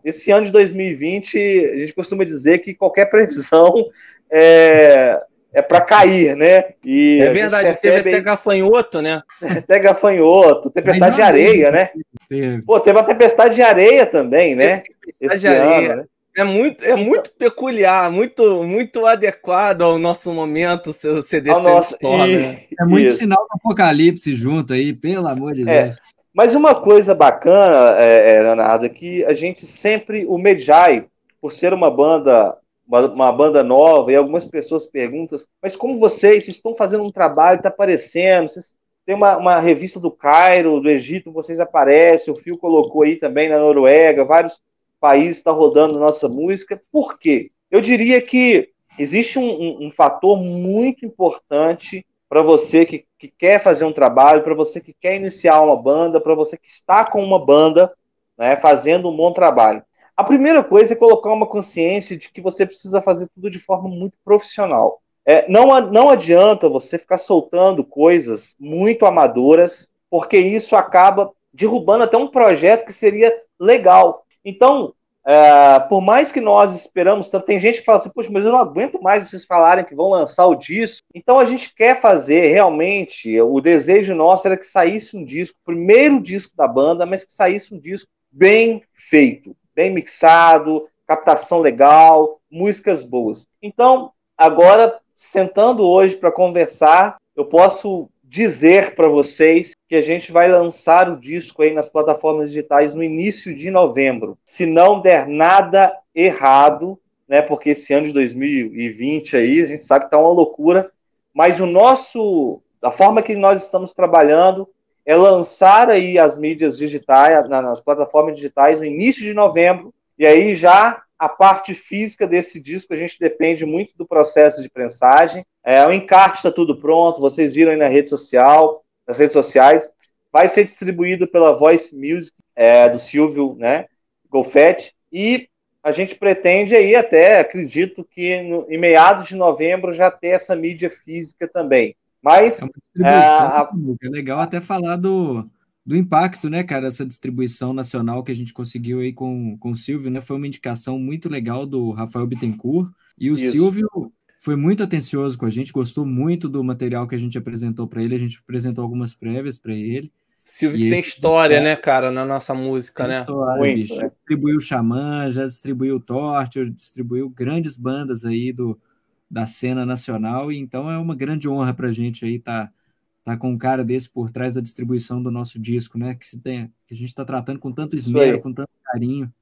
Esse ano de 2020, a gente costuma dizer que qualquer previsão [laughs] é, é para cair, né? E é verdade, percebe... teve até gafanhoto, né? [laughs] Até gafanhoto, tempestade de areia, né? Teve. Pô, teve uma tempestade de areia também, né? Tempestade de areia. Ano, né? É muito, é muito peculiar, muito, muito adequado ao nosso momento, seu CD nosso... né? É muito Isso. sinal do apocalipse junto aí, pelo amor de é. Deus. Mas uma coisa bacana, é, é, Leonardo, é que a gente sempre, o Medjai, por ser uma banda, uma, uma, banda nova, e algumas pessoas perguntam, mas como vocês, vocês estão fazendo um trabalho, está aparecendo, vocês tem uma, uma, revista do Cairo, do Egito, vocês aparecem, o Fio colocou aí também na Noruega, vários países estão tá rodando nossa música. Por quê? Eu diria que existe um, um, um fator muito importante para você que, que quer fazer um trabalho, para você que quer iniciar uma banda, para você que está com uma banda, né, fazendo um bom trabalho. A primeira coisa é colocar uma consciência de que você precisa fazer tudo de forma muito profissional. É, não, não adianta você ficar soltando coisas muito amadoras, porque isso acaba derrubando até um projeto que seria legal. Então, é, por mais que nós esperamos, tem gente que fala assim, poxa, mas eu não aguento mais vocês falarem que vão lançar o disco. Então a gente quer fazer realmente, o desejo nosso era que saísse um disco, primeiro disco da banda, mas que saísse um disco bem feito, bem mixado, captação legal, músicas boas. Então, agora, sentando hoje para conversar, eu posso dizer para vocês que a gente vai lançar o disco aí nas plataformas digitais no início de novembro. Se não der nada errado, né, porque esse ano de 2020 aí, a gente sabe que tá uma loucura, mas o nosso, da forma que nós estamos trabalhando, é lançar aí as mídias digitais, nas plataformas digitais no início de novembro, e aí já a parte física desse disco a gente depende muito do processo de prensagem. É, o encarte está tudo pronto, vocês viram aí na rede social, nas redes sociais. Vai ser distribuído pela Voice Music é, do Silvio, né, Golfetti, e a gente pretende aí até, acredito que no, em meados de novembro já ter essa mídia física também. Mas é, a... é legal até falar do, do impacto, né, cara, essa distribuição nacional que a gente conseguiu aí com, com o Silvio, né, foi uma indicação muito legal do Rafael Bittencourt, e o Isso. Silvio foi muito atencioso com a gente, gostou muito do material que a gente apresentou para ele, a gente apresentou algumas prévias para ele. Silvio que tem história, né, cara, na nossa música, né? História, muito, bicho. Né? Distribuiu Xamã, já distribuiu Torture, distribuiu grandes bandas aí do, da cena nacional, e então é uma grande honra para a gente aí estar tá, tá com um cara desse por trás da distribuição do nosso disco, né? Que, se tem, que a gente está tratando com tanto esmero, com tanto carinho.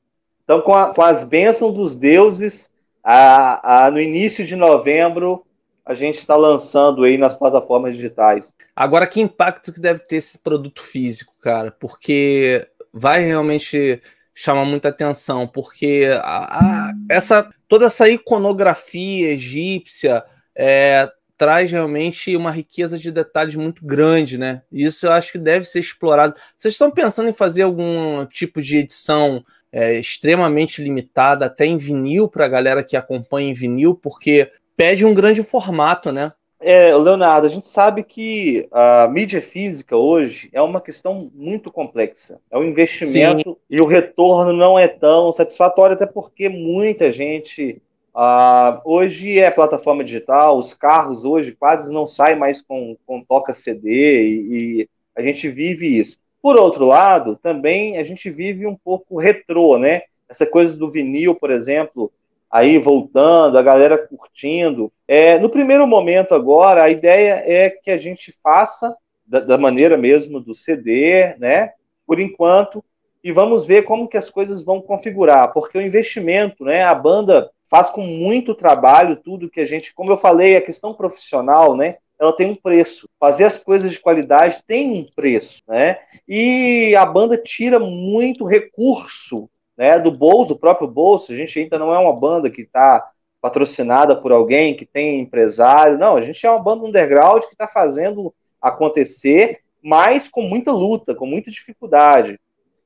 Então, com, a, com as bênçãos dos deuses, a, a, no início de novembro, a gente está lançando aí nas plataformas digitais. Agora, que impacto que deve ter esse produto físico, cara? Porque vai realmente chamar muita atenção, porque a, a, essa toda essa iconografia egípcia é, traz realmente uma riqueza de detalhes muito grande, né? Isso eu acho que deve ser explorado. Vocês estão pensando em fazer algum tipo de edição é, extremamente limitada, até em vinil, para a galera que acompanha em vinil, porque pede um grande formato, né? É, Leonardo, a gente sabe que a mídia física hoje é uma questão muito complexa. É um investimento Sim. e o retorno não é tão satisfatório, até porque muita gente. Uh, hoje é plataforma digital, os carros hoje quase não saem mais com, com toca CD e, e a gente vive isso. Por outro lado, também a gente vive um pouco retrô, né? Essa coisa do vinil, por exemplo, aí voltando, a galera curtindo. É, no primeiro momento agora, a ideia é que a gente faça da, da, maneira mesmo do CD, né? Por enquanto, e vamos ver como que as coisas vão configurar, porque o investimento, né? A banda faz com muito trabalho tudo que a gente, como eu falei, a questão profissional, né? Ela tem um preço. Fazer as coisas de qualidade tem um preço, né? E a banda tira muito recurso né, do bolso, do próprio bolso. A gente ainda não é uma banda que está patrocinada por alguém, que tem empresário. Não, a gente é uma banda underground que está fazendo acontecer, mas com muita luta, com muita dificuldade.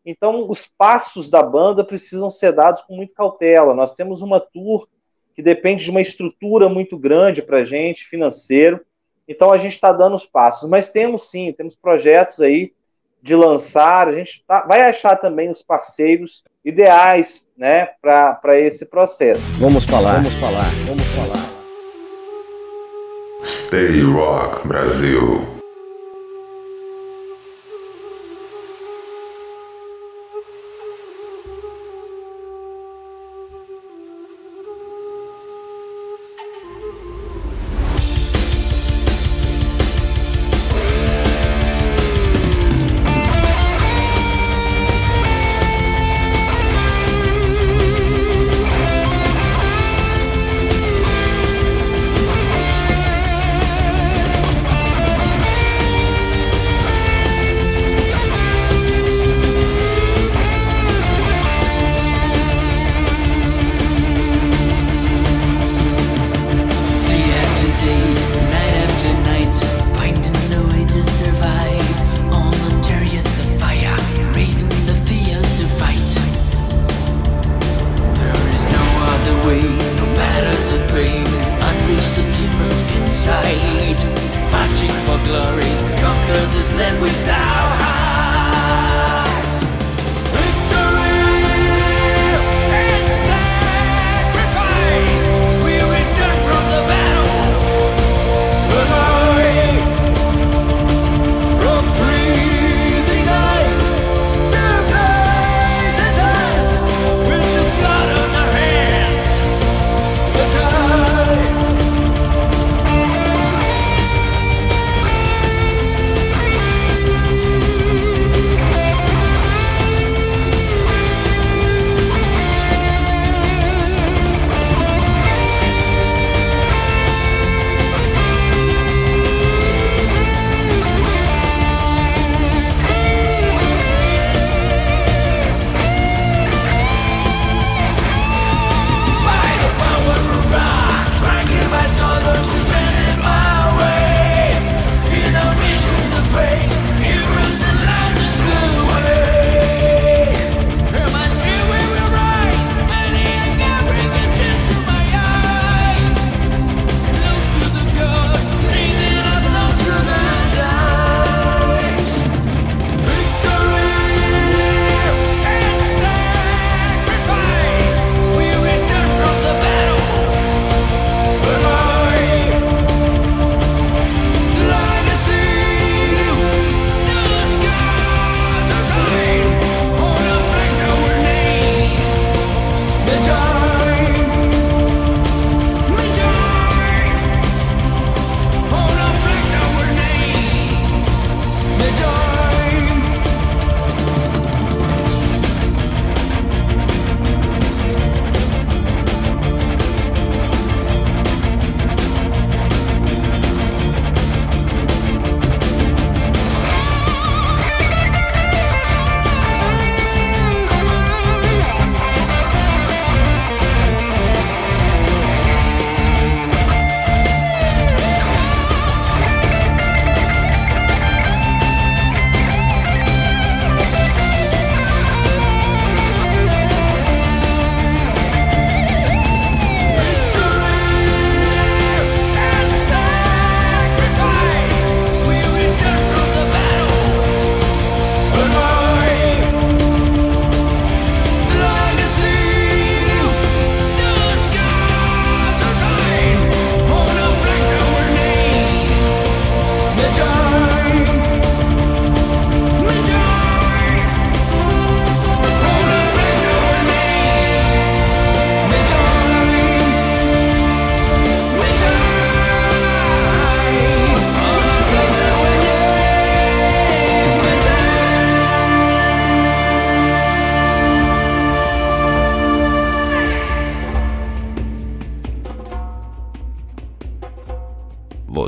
Então, os passos da banda precisam ser dados com muita cautela. Nós temos uma tour que depende de uma estrutura muito grande para a gente, financeiro. Então, a gente está dando os passos. Mas temos sim, temos projetos aí de lançar. A gente tá, vai achar também os parceiros ideais né, para esse processo. Vamos falar, vamos falar, vamos falar. Stay Rock Brasil.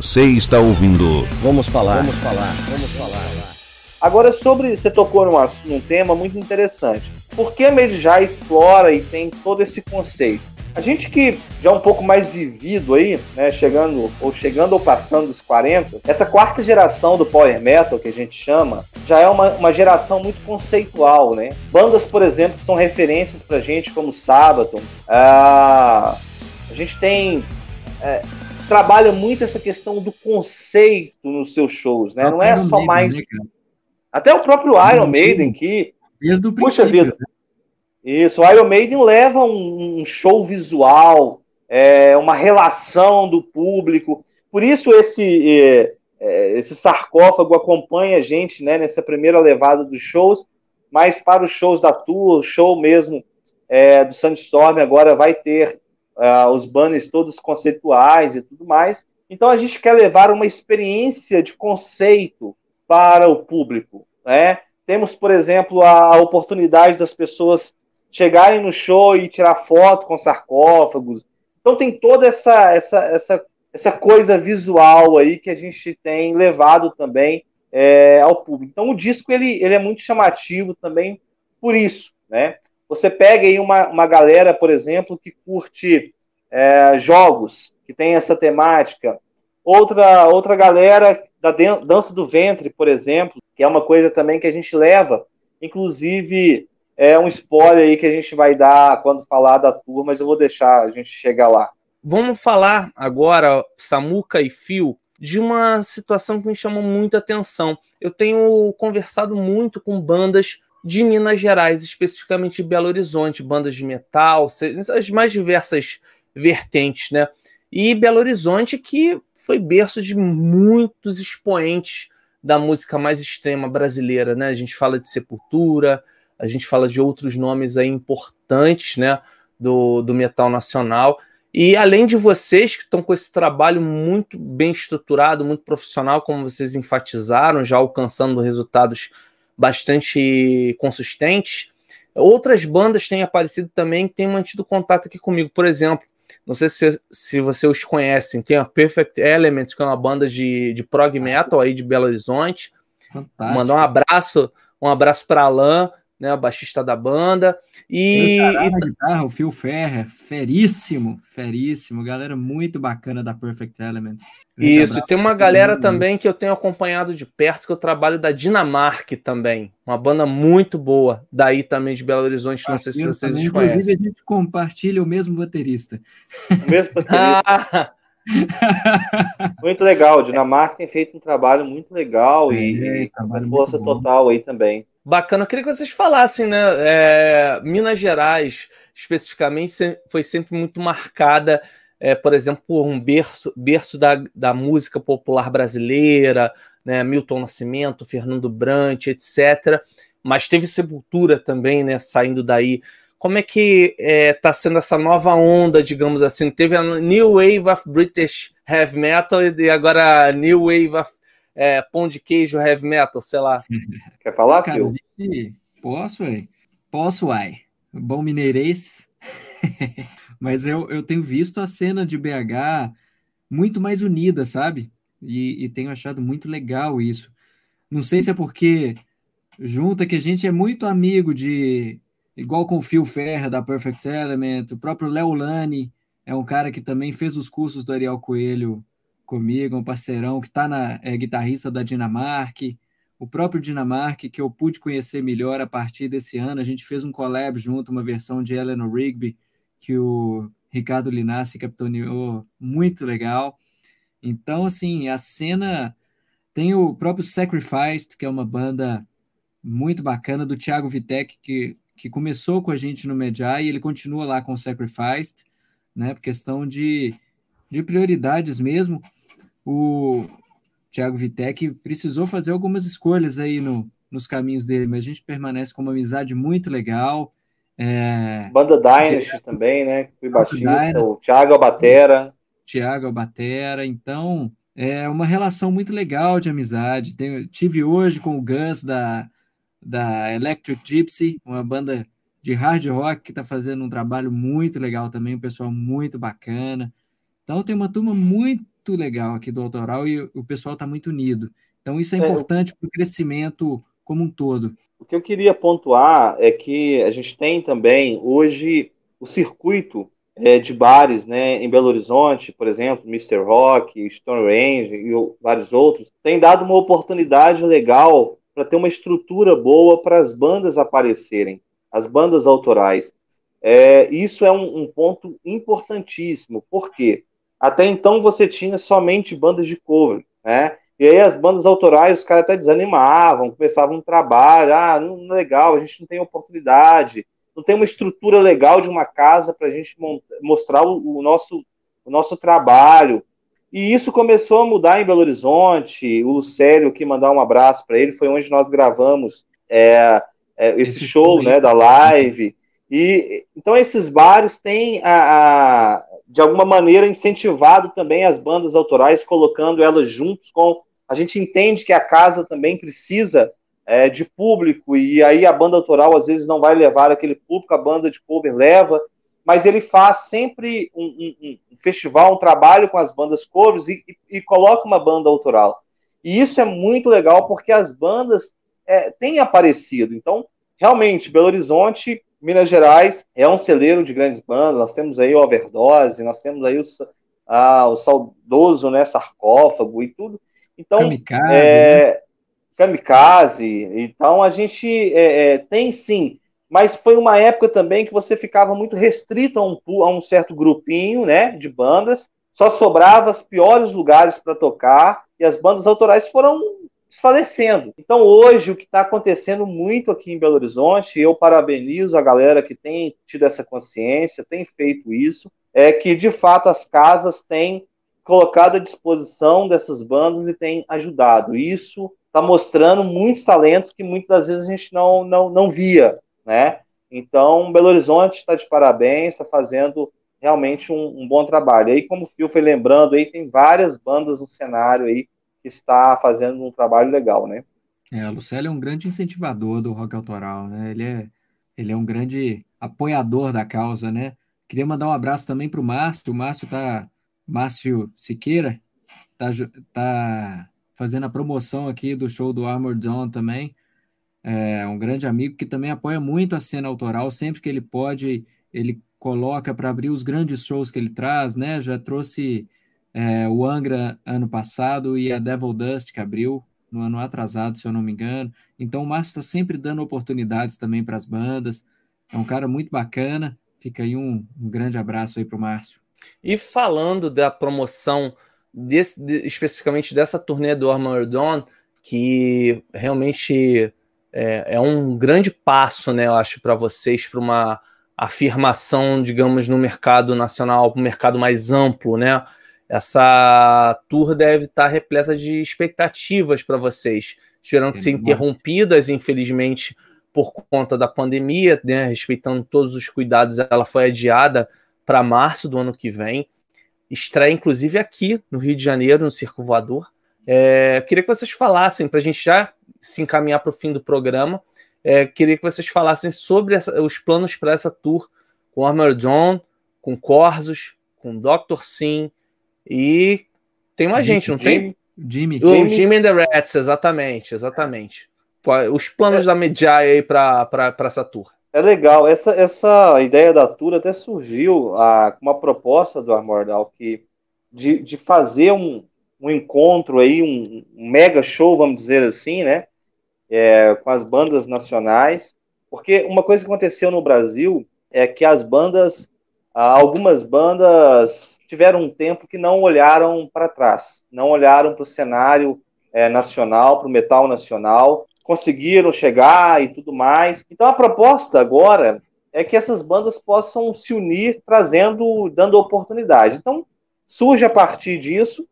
Você está ouvindo. Vamos falar. Vamos falar. Vamos falar. Agora, sobre. Você tocou num, num tema muito interessante. Por que a Made já explora e tem todo esse conceito? A gente que já é um pouco mais vivido aí, né, chegando ou chegando ou passando dos 40, essa quarta geração do Power Metal, que a gente chama, já é uma, uma geração muito conceitual, né? Bandas, por exemplo, que são referências pra gente, como Sabaton, ah, a gente tem... é, trabalha muito essa questão do conceito nos seus shows, né? Não é só Maiden, mais... né? Até o próprio Iron Maiden, que Desde o Puxa vida. Isso, o Iron Maiden leva um, um show visual, é, uma relação do público. Por isso esse é, é, esse sarcófago acompanha a gente né, nessa primeira levada dos shows, mas para os shows da tour, show mesmo é, do Sandstorm agora vai ter ah, os banners todos conceituais e tudo mais. Então a gente quer levar uma experiência de conceito para o público, né? Temos, por exemplo, a, a oportunidade das pessoas chegarem no show e tirar foto com sarcófagos. Então tem toda essa, essa, essa, essa coisa visual aí que a gente tem levado também é, ao público. Então o disco ele, ele é muito chamativo também por isso, né? Você pega aí uma, uma galera, por exemplo, que curte é, jogos, que tem essa temática. Outra, outra galera da dan- dança do ventre, por exemplo, que é uma coisa também que a gente leva, inclusive é um spoiler aí que a gente vai dar quando falar da tour, mas eu vou deixar a gente chegar lá. Vamos falar agora, Samuca e Fio, de uma situação que me chama muita atenção. Eu tenho conversado muito com bandas de Minas Gerais, especificamente Belo Horizonte, bandas de metal, as mais diversas vertentes, né? E Belo Horizonte, que foi berço de muitos expoentes da música mais extrema brasileira, né? A gente fala de Sepultura, a gente fala de outros nomes aí importantes, né? Do, do metal nacional. E além de vocês que estão com esse trabalho muito bem estruturado, muito profissional, como vocês enfatizaram, já alcançando resultados bastante consistentes, outras bandas têm aparecido também que têm mantido contato aqui comigo. Por exemplo, não sei se, se vocês os conhecem, tem a Perfect Elements, que é uma banda de, de prog metal aí de Belo Horizonte. Fantástico. Mandar um abraço, um abraço para Alan, né, o baixista da banda. E, e guitarra, o Phil Ferrer, feríssimo, feríssimo, galera muito bacana da Perfect Elements. Grande Isso, e abraço tem uma galera mundo. também que eu tenho acompanhado de perto, que eu trabalho da Dinamarca também. Uma banda muito boa, daí também de Belo Horizonte, não sei se vocês também, conhecem. Inclusive, a gente compartilha o mesmo baterista. O mesmo baterista, [laughs] muito legal. Dinamarca tem feito um trabalho muito legal e, É, e trabalho força muito total aí também. Bacana, eu queria que vocês falassem, né? é, Minas Gerais, especificamente, foi sempre muito marcada, é, por exemplo, por um berço, berço da, da música popular brasileira, né? Milton Nascimento, Fernando Brant, etc. Mas teve Sepultura também, né? Saindo daí. Como é que está sendo essa nova onda, digamos assim? Teve a New Wave of British Heavy Metal e agora a New Wave of é, Pão de Queijo Heavy Metal, sei lá. [laughs] Quer falar, Cara, Phil? gente, posso, ué? Posso, uai. Bom mineirês. [laughs] Mas eu, eu tenho visto a cena de BH muito mais unida, sabe? E, e tenho achado muito legal isso. Não sei se é porque junta que a gente é muito amigo de. Igual com o Phil Ferra da Perfect Element, o próprio Léo Lani é um cara que também fez os cursos do Ariel Coelho comigo, um parceirão que está na é guitarrista da Dinamarca o próprio Dinamarca, que eu pude conhecer melhor a partir desse ano. A gente fez um collab junto, uma versão de Eleanor Rigby, que o Ricardo Linassi capitaneou, muito legal. Então, assim, a cena tem o próprio Sacrificed, que é uma banda muito bacana, do Thiago Vitek, que, que começou com a gente no Medjai, e ele continua lá com o Sacrificed, né, por questão de, de prioridades mesmo. O, Thiago Vitek precisou fazer algumas escolhas aí no, nos caminhos dele, mas a gente permanece com uma amizade muito legal. É, Banda Dynasty também, né? Fui baixista, Dynasty. o Thiago Albatera. Thiago Albatera, então é uma relação muito legal de amizade. Tenho, tive hoje com o Gus da, da Electric Gypsy, uma banda de hard rock que está fazendo um trabalho muito legal também, um pessoal muito bacana. Então tem uma turma muito legal aqui do autoral e o pessoal está muito unido. Então, isso é, é importante para o crescimento como um todo. O que eu queria pontuar é que a gente tem também hoje o circuito é, de bares né, em Belo Horizonte, por exemplo, Mr. Rock, Stone Range e vários outros, tem dado uma oportunidade legal para ter uma estrutura boa para as bandas aparecerem, as bandas autorais. É, isso é um, um, ponto importantíssimo, porque até então você tinha somente bandas de cover, né? E aí as bandas autorais, os caras até desanimavam, começavam um trabalho, ah, não é legal, a gente não tem oportunidade, não tem uma estrutura legal de uma casa para a gente mostrar o, o, nosso, o nosso trabalho. E isso começou a mudar em Belo Horizonte. O Lucélio, que mandar um abraço para ele, foi onde nós gravamos é, é, esse, esse show né, da live. E então esses bares têm a, a, de alguma maneira incentivado também as bandas autorais, colocando elas juntos com. A gente entende que a casa também precisa é, de público, e aí a banda autoral às vezes não vai levar aquele público, a banda de cover leva, mas ele faz sempre um, um, um festival, um trabalho com as bandas covers e, e, e, coloca uma banda autoral. E isso é muito legal porque as bandas é, têm aparecido. Então, realmente, Belo Horizonte, Minas Gerais, é um celeiro de grandes bandas. Nós temos aí o Overdose, nós temos aí o, ah, o saudoso né, sarcófago e tudo. Então, Kamikaze, é, né? kamikaze. Então a gente é, é, tem sim, mas foi uma época também que você ficava muito restrito a um, a um certo grupinho, né, de bandas. Só sobrava os piores lugares para tocar e as bandas autorais foram desfalecendo. Então hoje o que está acontecendo muito aqui em Belo Horizonte, eu parabenizo a galera que tem tido essa consciência, tem feito isso, é que de fato as casas têm colocado à disposição dessas bandas e têm ajudado. Isso está mostrando muitos talentos que muitas das vezes a gente não, não, não via, né? Então, Belo Horizonte está de parabéns, está fazendo realmente um, um, bom trabalho. Aí, como o Fio foi lembrando, aí tem várias bandas no cenário aí está fazendo um trabalho legal, né? É, o Lucélio é um grande incentivador do rock autoral, né? Ele é, ele é um grande apoiador da causa, né? Queria mandar um abraço também para o Márcio. O Márcio tá, Márcio Siqueira, tá, tá fazendo a promoção aqui do show do Armored Zone também. É um grande amigo que também apoia muito a cena autoral, sempre que ele pode, ele coloca para abrir os grandes shows que ele traz, né? Já trouxe é, o Angra ano passado e a Devil Dust que abriu no ano atrasado, se eu não me engano. Então o Márcio está sempre dando oportunidades também para as bandas. É um cara muito bacana. Fica aí um, um grande abraço aí para o Márcio. E falando da promoção desse, de, especificamente dessa turnê do Armored Dawn, que realmente é, é, um grande passo, né, eu acho, para vocês, para uma afirmação, digamos, no mercado nacional, para um mercado mais amplo, né? Essa tour deve estar repleta de expectativas para vocês. Tiveram que ser interrompidas, infelizmente, por conta da pandemia, né? respeitando todos os cuidados, ela foi adiada para março do ano que vem estreia inclusive aqui no Rio de Janeiro, no Circo Voador. É, queria que vocês falassem, para a gente já se encaminhar para o fim do programa, é, queria que vocês falassem sobre essa, os planos para essa tour com Armor John, com Corsos, com Dr. Sim e tem mais Jimmy, gente, não tem? Jimmy. O Jimmy. Jimmy and the Rats, exatamente, exatamente. Os planos é. da Medjai aí para essa tour. É legal. Essa, essa ideia da tour até surgiu a, uma proposta do Armordal que de, de fazer um, um encontro aí, um, um mega show, vamos dizer assim, né? É, com as bandas nacionais. Porque uma coisa que aconteceu no Brasil é que as bandas, algumas bandas tiveram um tempo que não olharam para trás, não olharam para o cenário é, nacional, para o metal nacional, conseguiram chegar e tudo mais. Então a proposta agora é que essas bandas possam se unir, trazendo, dando oportunidade. Então surge a partir disso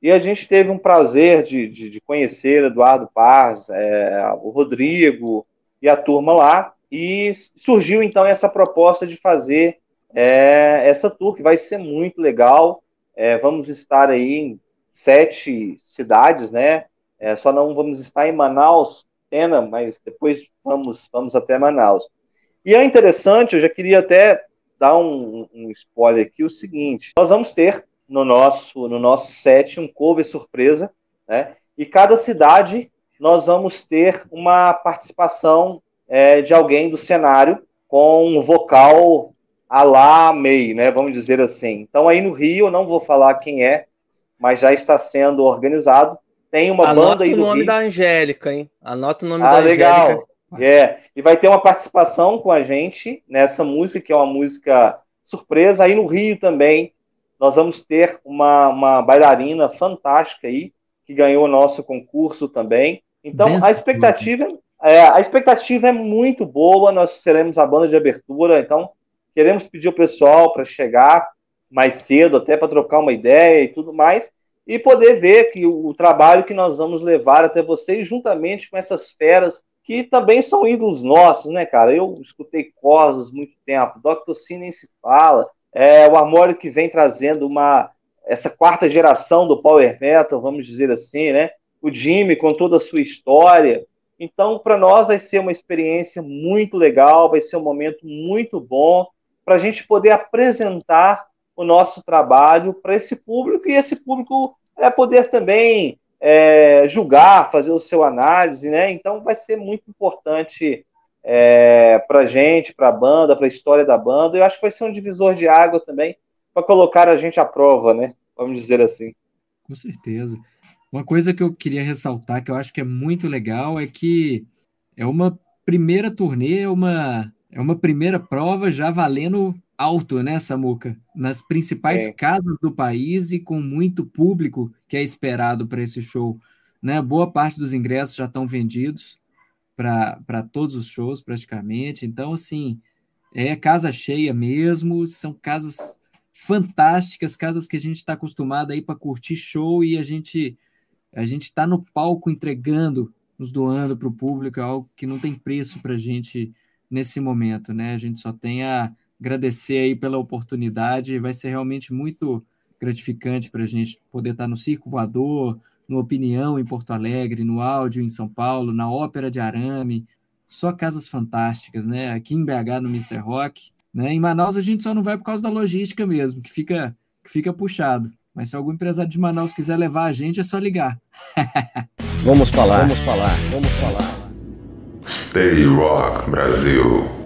e a gente teve um prazer de, de, de conhecer Eduardo Paz, é, o Rodrigo e a turma lá e surgiu então essa proposta de fazer é, essa tour que vai ser muito legal. É, vamos estar aí em sete cidades, né? É, só não vamos estar em Manaus Pena, mas depois vamos, vamos até Manaus. E é interessante, eu já queria até dar um, um spoiler aqui, o seguinte, nós vamos ter no nosso, no nosso set um cover surpresa, né? E cada cidade nós vamos ter uma participação é, de alguém do cenário com um vocal a lá MEI, né? Vamos dizer assim. Então aí no Rio, eu não vou falar quem é, mas já está sendo organizado. Tem uma Anota banda aí o do nome Rio. da Angélica, hein? Anota o nome Ah, da legal. Angélica. É, e vai ter uma participação com a gente nessa música, que é uma música surpresa. Aí no Rio também, nós vamos ter uma, uma bailarina fantástica aí, que ganhou o nosso concurso também. Então, Dance a expectativa, é, a expectativa é muito boa. Nós seremos a banda de abertura, então queremos pedir ao pessoal para chegar mais cedo, até para trocar uma ideia e tudo mais, e poder ver que o, o trabalho que nós vamos levar até vocês, juntamente com essas feras que também são ídolos nossos, né, cara? Eu escutei Corsos muito tempo, Dr. Sim nem se fala, é, o Armório que vem trazendo uma essa quarta geração do Power Metal, vamos dizer assim, né? O Jimmy com toda a sua história. Então, para nós vai ser uma experiência muito legal, vai ser um momento muito bom para a gente poder apresentar o nosso trabalho para esse público e esse público é poder também é, julgar, fazer o seu análise, né? Então vai ser muito importante é, para a gente, para a banda, para a história da banda. Eu acho que vai ser um divisor de água também para colocar a gente à prova, né? Vamos dizer assim. Com certeza. Uma coisa que eu queria ressaltar, que eu acho que é muito legal, é que é uma primeira turnê, é uma, é uma primeira prova já valendo alto, né, Samuca? Nas principais Sim. casas do país e com muito público que é esperado para esse show. Né? Boa parte dos ingressos já estão vendidos para todos os shows, praticamente. Então, assim, é casa cheia mesmo, são casas fantásticas, casas que a gente está acostumado aí para curtir show e a gente a gente está no palco entregando, nos doando para o público, é algo que não tem preço para a gente nesse momento, né? A gente só tem a agradecer aí pela oportunidade, vai ser realmente muito gratificante para a gente poder estar no Circo Voador, no Opinião em Porto Alegre, no Áudio em São Paulo, na Ópera de Arame, só casas fantásticas, né? Aqui em BH no Mr. Rock, né? Em Manaus a gente só não vai por causa da logística mesmo, que fica que fica puxado. Mas se algum empresário de Manaus quiser levar a gente, é só ligar. [laughs] Vamos falar, vamos falar, vamos falar. Stay Rock Brasil.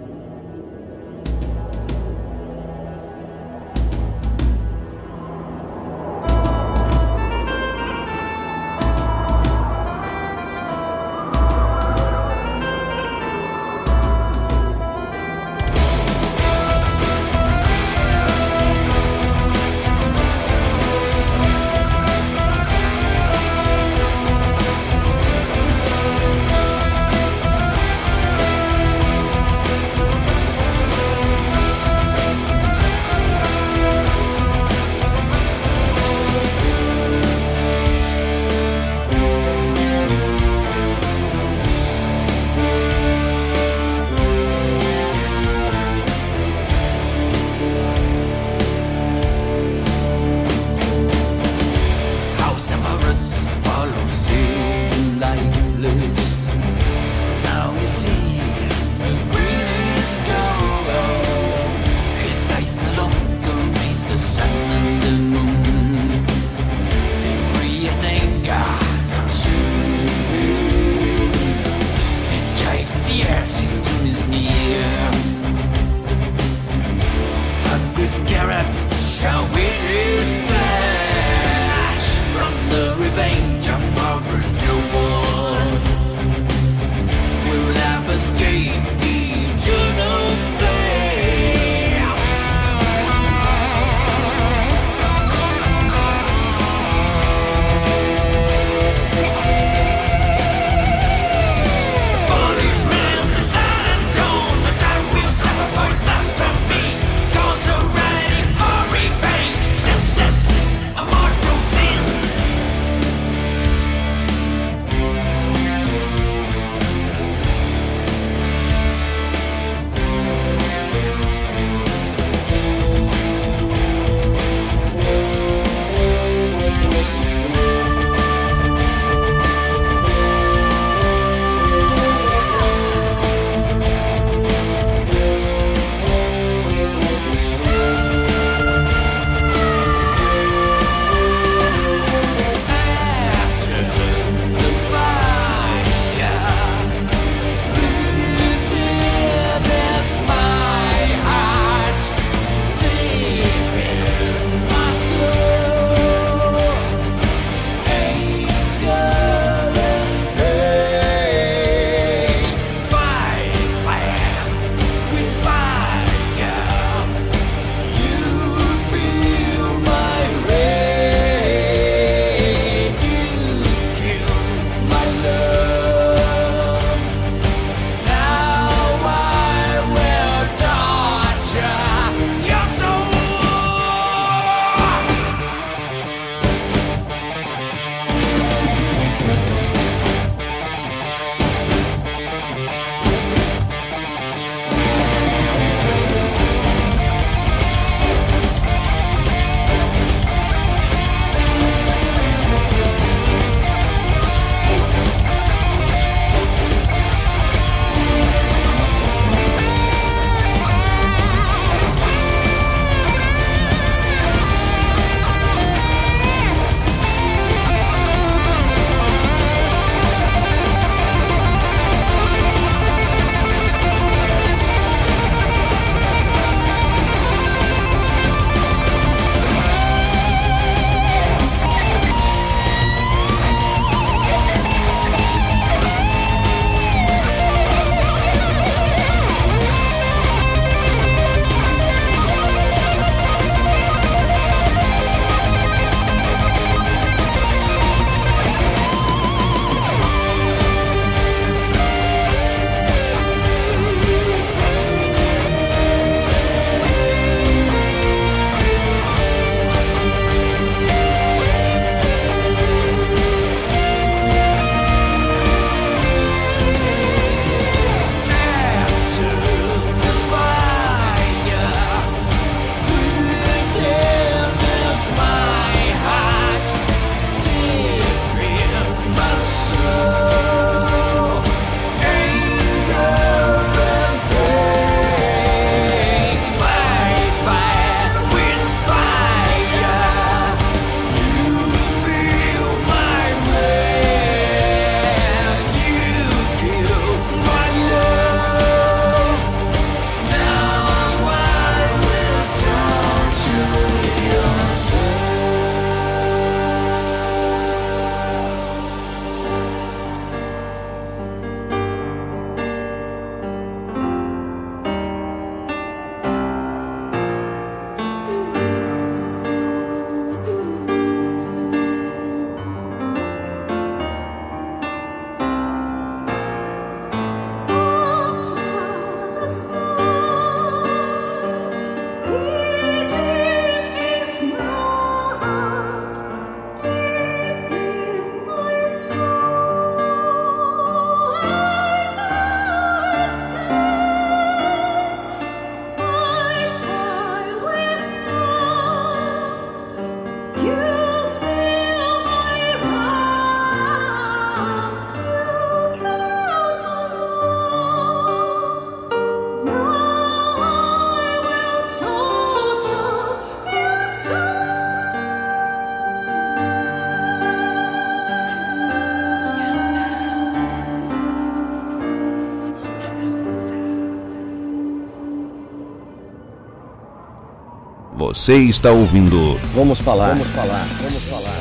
Você está ouvindo. Vamos falar. Vamos falar. Vamos falar.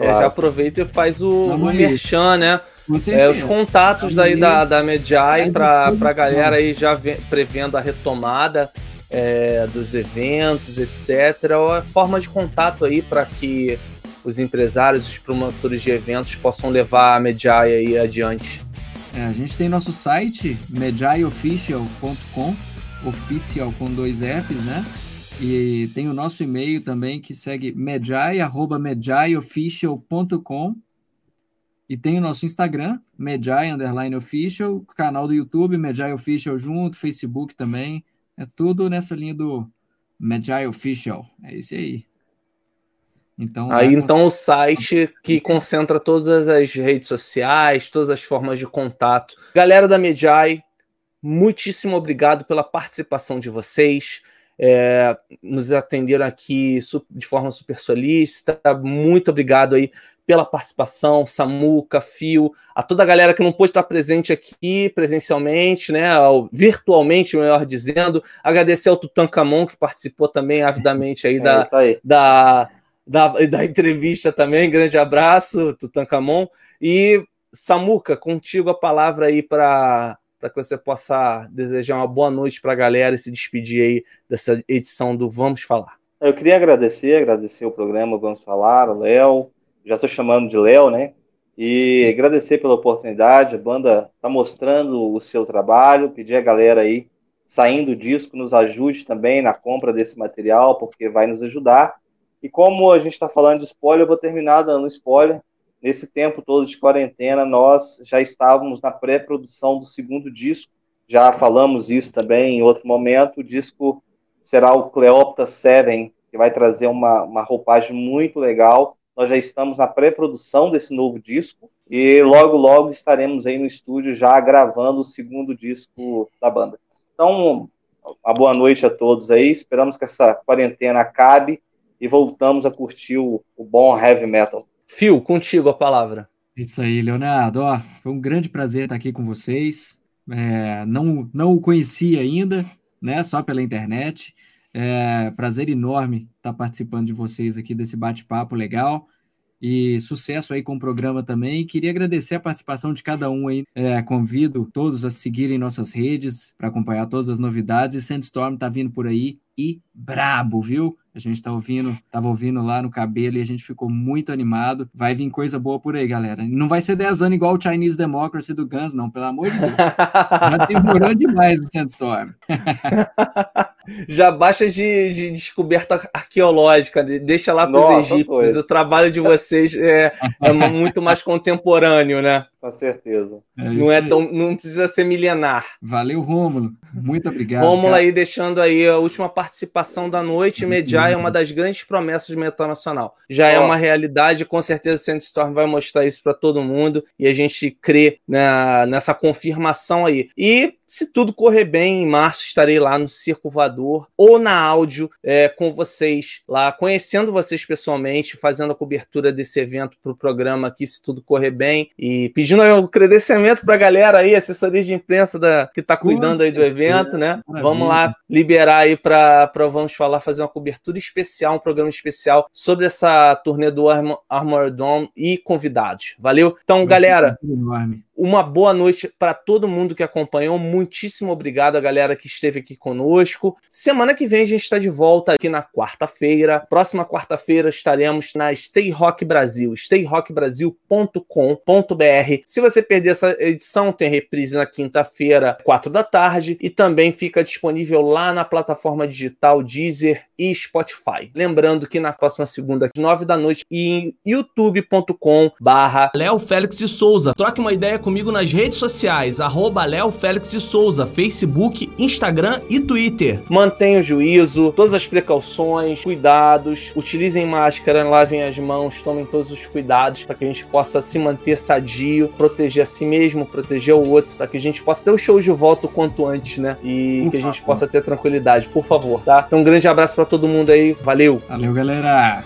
É, já aproveita e faz o, o merchan, né? Com É, certeza. os contatos daí Aí, da, da Mediai para a galera aí já ve- prevendo a retomada é, dos eventos, etc. Ou a forma de contato aí para que os empresários, os promotores de eventos possam levar a Mediai aí adiante. É, a gente tem nosso site, medjaiofficial.com, oficial com dois Fs, né? E tem o nosso e-mail também que segue medjai, arroba. E tem o nosso Instagram, Medjai Underline Official, canal do YouTube, Medjai Official junto, Facebook também. É tudo nessa linha do Medjai Official. É isso aí. Então, Aí lá- então o site que concentra todas as redes sociais, todas as formas de contato. Galera da Mediai, muitíssimo obrigado pela participação de vocês. É, nos atenderam aqui de forma super solícita. Muito obrigado aí pela participação, Samuca, Fio, a toda a galera que não pôde estar presente aqui presencialmente, né, virtualmente, melhor dizendo. Agradecer ao Tutankamon que participou também avidamente aí [laughs] É, da, tá aí. da, da, da entrevista também. Grande abraço, Tutankamon. E Samuca, contigo a palavra aí para que você possa desejar uma boa noite para a galera e se despedir aí dessa edição do Vamos Falar. Eu queria agradecer, agradecer o programa Vamos Falar, o Léo, já estou chamando de Léo, né? E agradecer pela oportunidade, a banda está mostrando o seu trabalho, pedir a galera aí, saindo disco, nos ajude também na compra desse material, porque vai nos ajudar. E como a gente está falando de spoiler, eu vou terminar dando spoiler. Nesse tempo todo de quarentena, nós já estávamos na pré-produção do segundo disco, já falamos isso também em outro momento, o disco será o Cleopatra 7, que vai trazer uma, uma roupagem muito legal. Nós já estamos na pré-produção desse novo disco e logo, logo estaremos aí no estúdio já gravando o segundo disco da banda. Então, uma boa noite a todos aí. Esperamos que essa quarentena acabe e voltamos a curtir o, o bom heavy metal. Fio, contigo a palavra. Isso aí, Leonardo. Ó, foi um grande prazer estar aqui com vocês. É, não, não o conhecia ainda, né? Só pela internet. É, prazer enorme estar participando de vocês aqui desse bate-papo legal. E sucesso aí com o programa também. Queria agradecer a participação de cada um aí. É, convido todos a seguirem nossas redes para acompanhar todas as novidades. E Sandstorm tá vindo por aí e brabo, viu? A gente tá ouvindo, tava ouvindo lá no cabelo e a gente ficou muito animado. Vai vir coisa boa por aí, galera. Não vai ser 10 anos igual o Chinese Democracy do Guns, não, pelo amor de Deus. [laughs] Já demorou demais o Sandstorm. [laughs] Já baixa de, de descoberta arqueológica, de- deixa lá para os Nossa, egípcios. O trabalho de vocês é, é muito mais contemporâneo, né? Com certeza. É Não, é tão, não precisa ser milenar. Valeu, Rômulo. Muito obrigado. Lá aí, deixando aí a última participação da noite. Mediai é uma das grandes promessas do metal nacional. Já é Ó. uma realidade, com certeza Sandstorm vai mostrar isso para todo mundo e a gente crê na- nessa confirmação aí. E se tudo correr bem, em março estarei lá no Circo Voador ou na áudio é, com vocês lá, conhecendo vocês pessoalmente, fazendo a cobertura desse evento para o programa aqui, se tudo correr bem e pedindo o credenciamento para a galera aí, assessoria de imprensa da, que está cuidando aí do evento, né? Vamos lá liberar aí para Vamos Falar, fazer uma cobertura especial, um programa especial sobre essa turnê do Armor, Armor Dome e convidados. Valeu? Então, Vai galera, enorme. Uma boa noite para todo mundo que acompanhou. Muitíssimo obrigado a galera que esteve aqui conosco. Semana que vem a gente está de volta aqui na quarta-feira. Próxima quarta-feira estaremos na Stay Rock Brasil, stayrockbrasil.com.br. Se você perder essa edição, tem reprise na quinta-feira, quatro da tarde, e também fica disponível lá na plataforma digital Deezer e Spotify. Lembrando que na próxima segunda, nove da noite, e em youtube.com barra Léo Félix de Souza. Troque uma ideia comigo nas redes sociais, arroba Léo Félix de Souza, Facebook, Instagram e Twitter. Mantenha o juízo, todas as precauções, cuidados, utilizem máscara, lavem as mãos, tomem todos os cuidados para que a gente possa se manter sadio, proteger a si mesmo, proteger o outro, para que a gente possa ter o show de volta o quanto antes, né? E Por que a gente favor. possa ter tranquilidade, por favor, tá? Então, um grande abraço para todo mundo aí, valeu! Valeu, galera.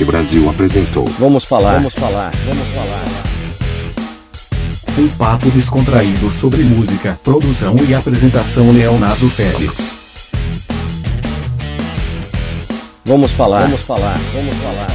Rock Brasil apresentou. Vamos falar, vamos falar, vamos falar. Um papo descontraído sobre música, produção e apresentação Leonardo Félix. Vamos falar, vamos falar, vamos falar.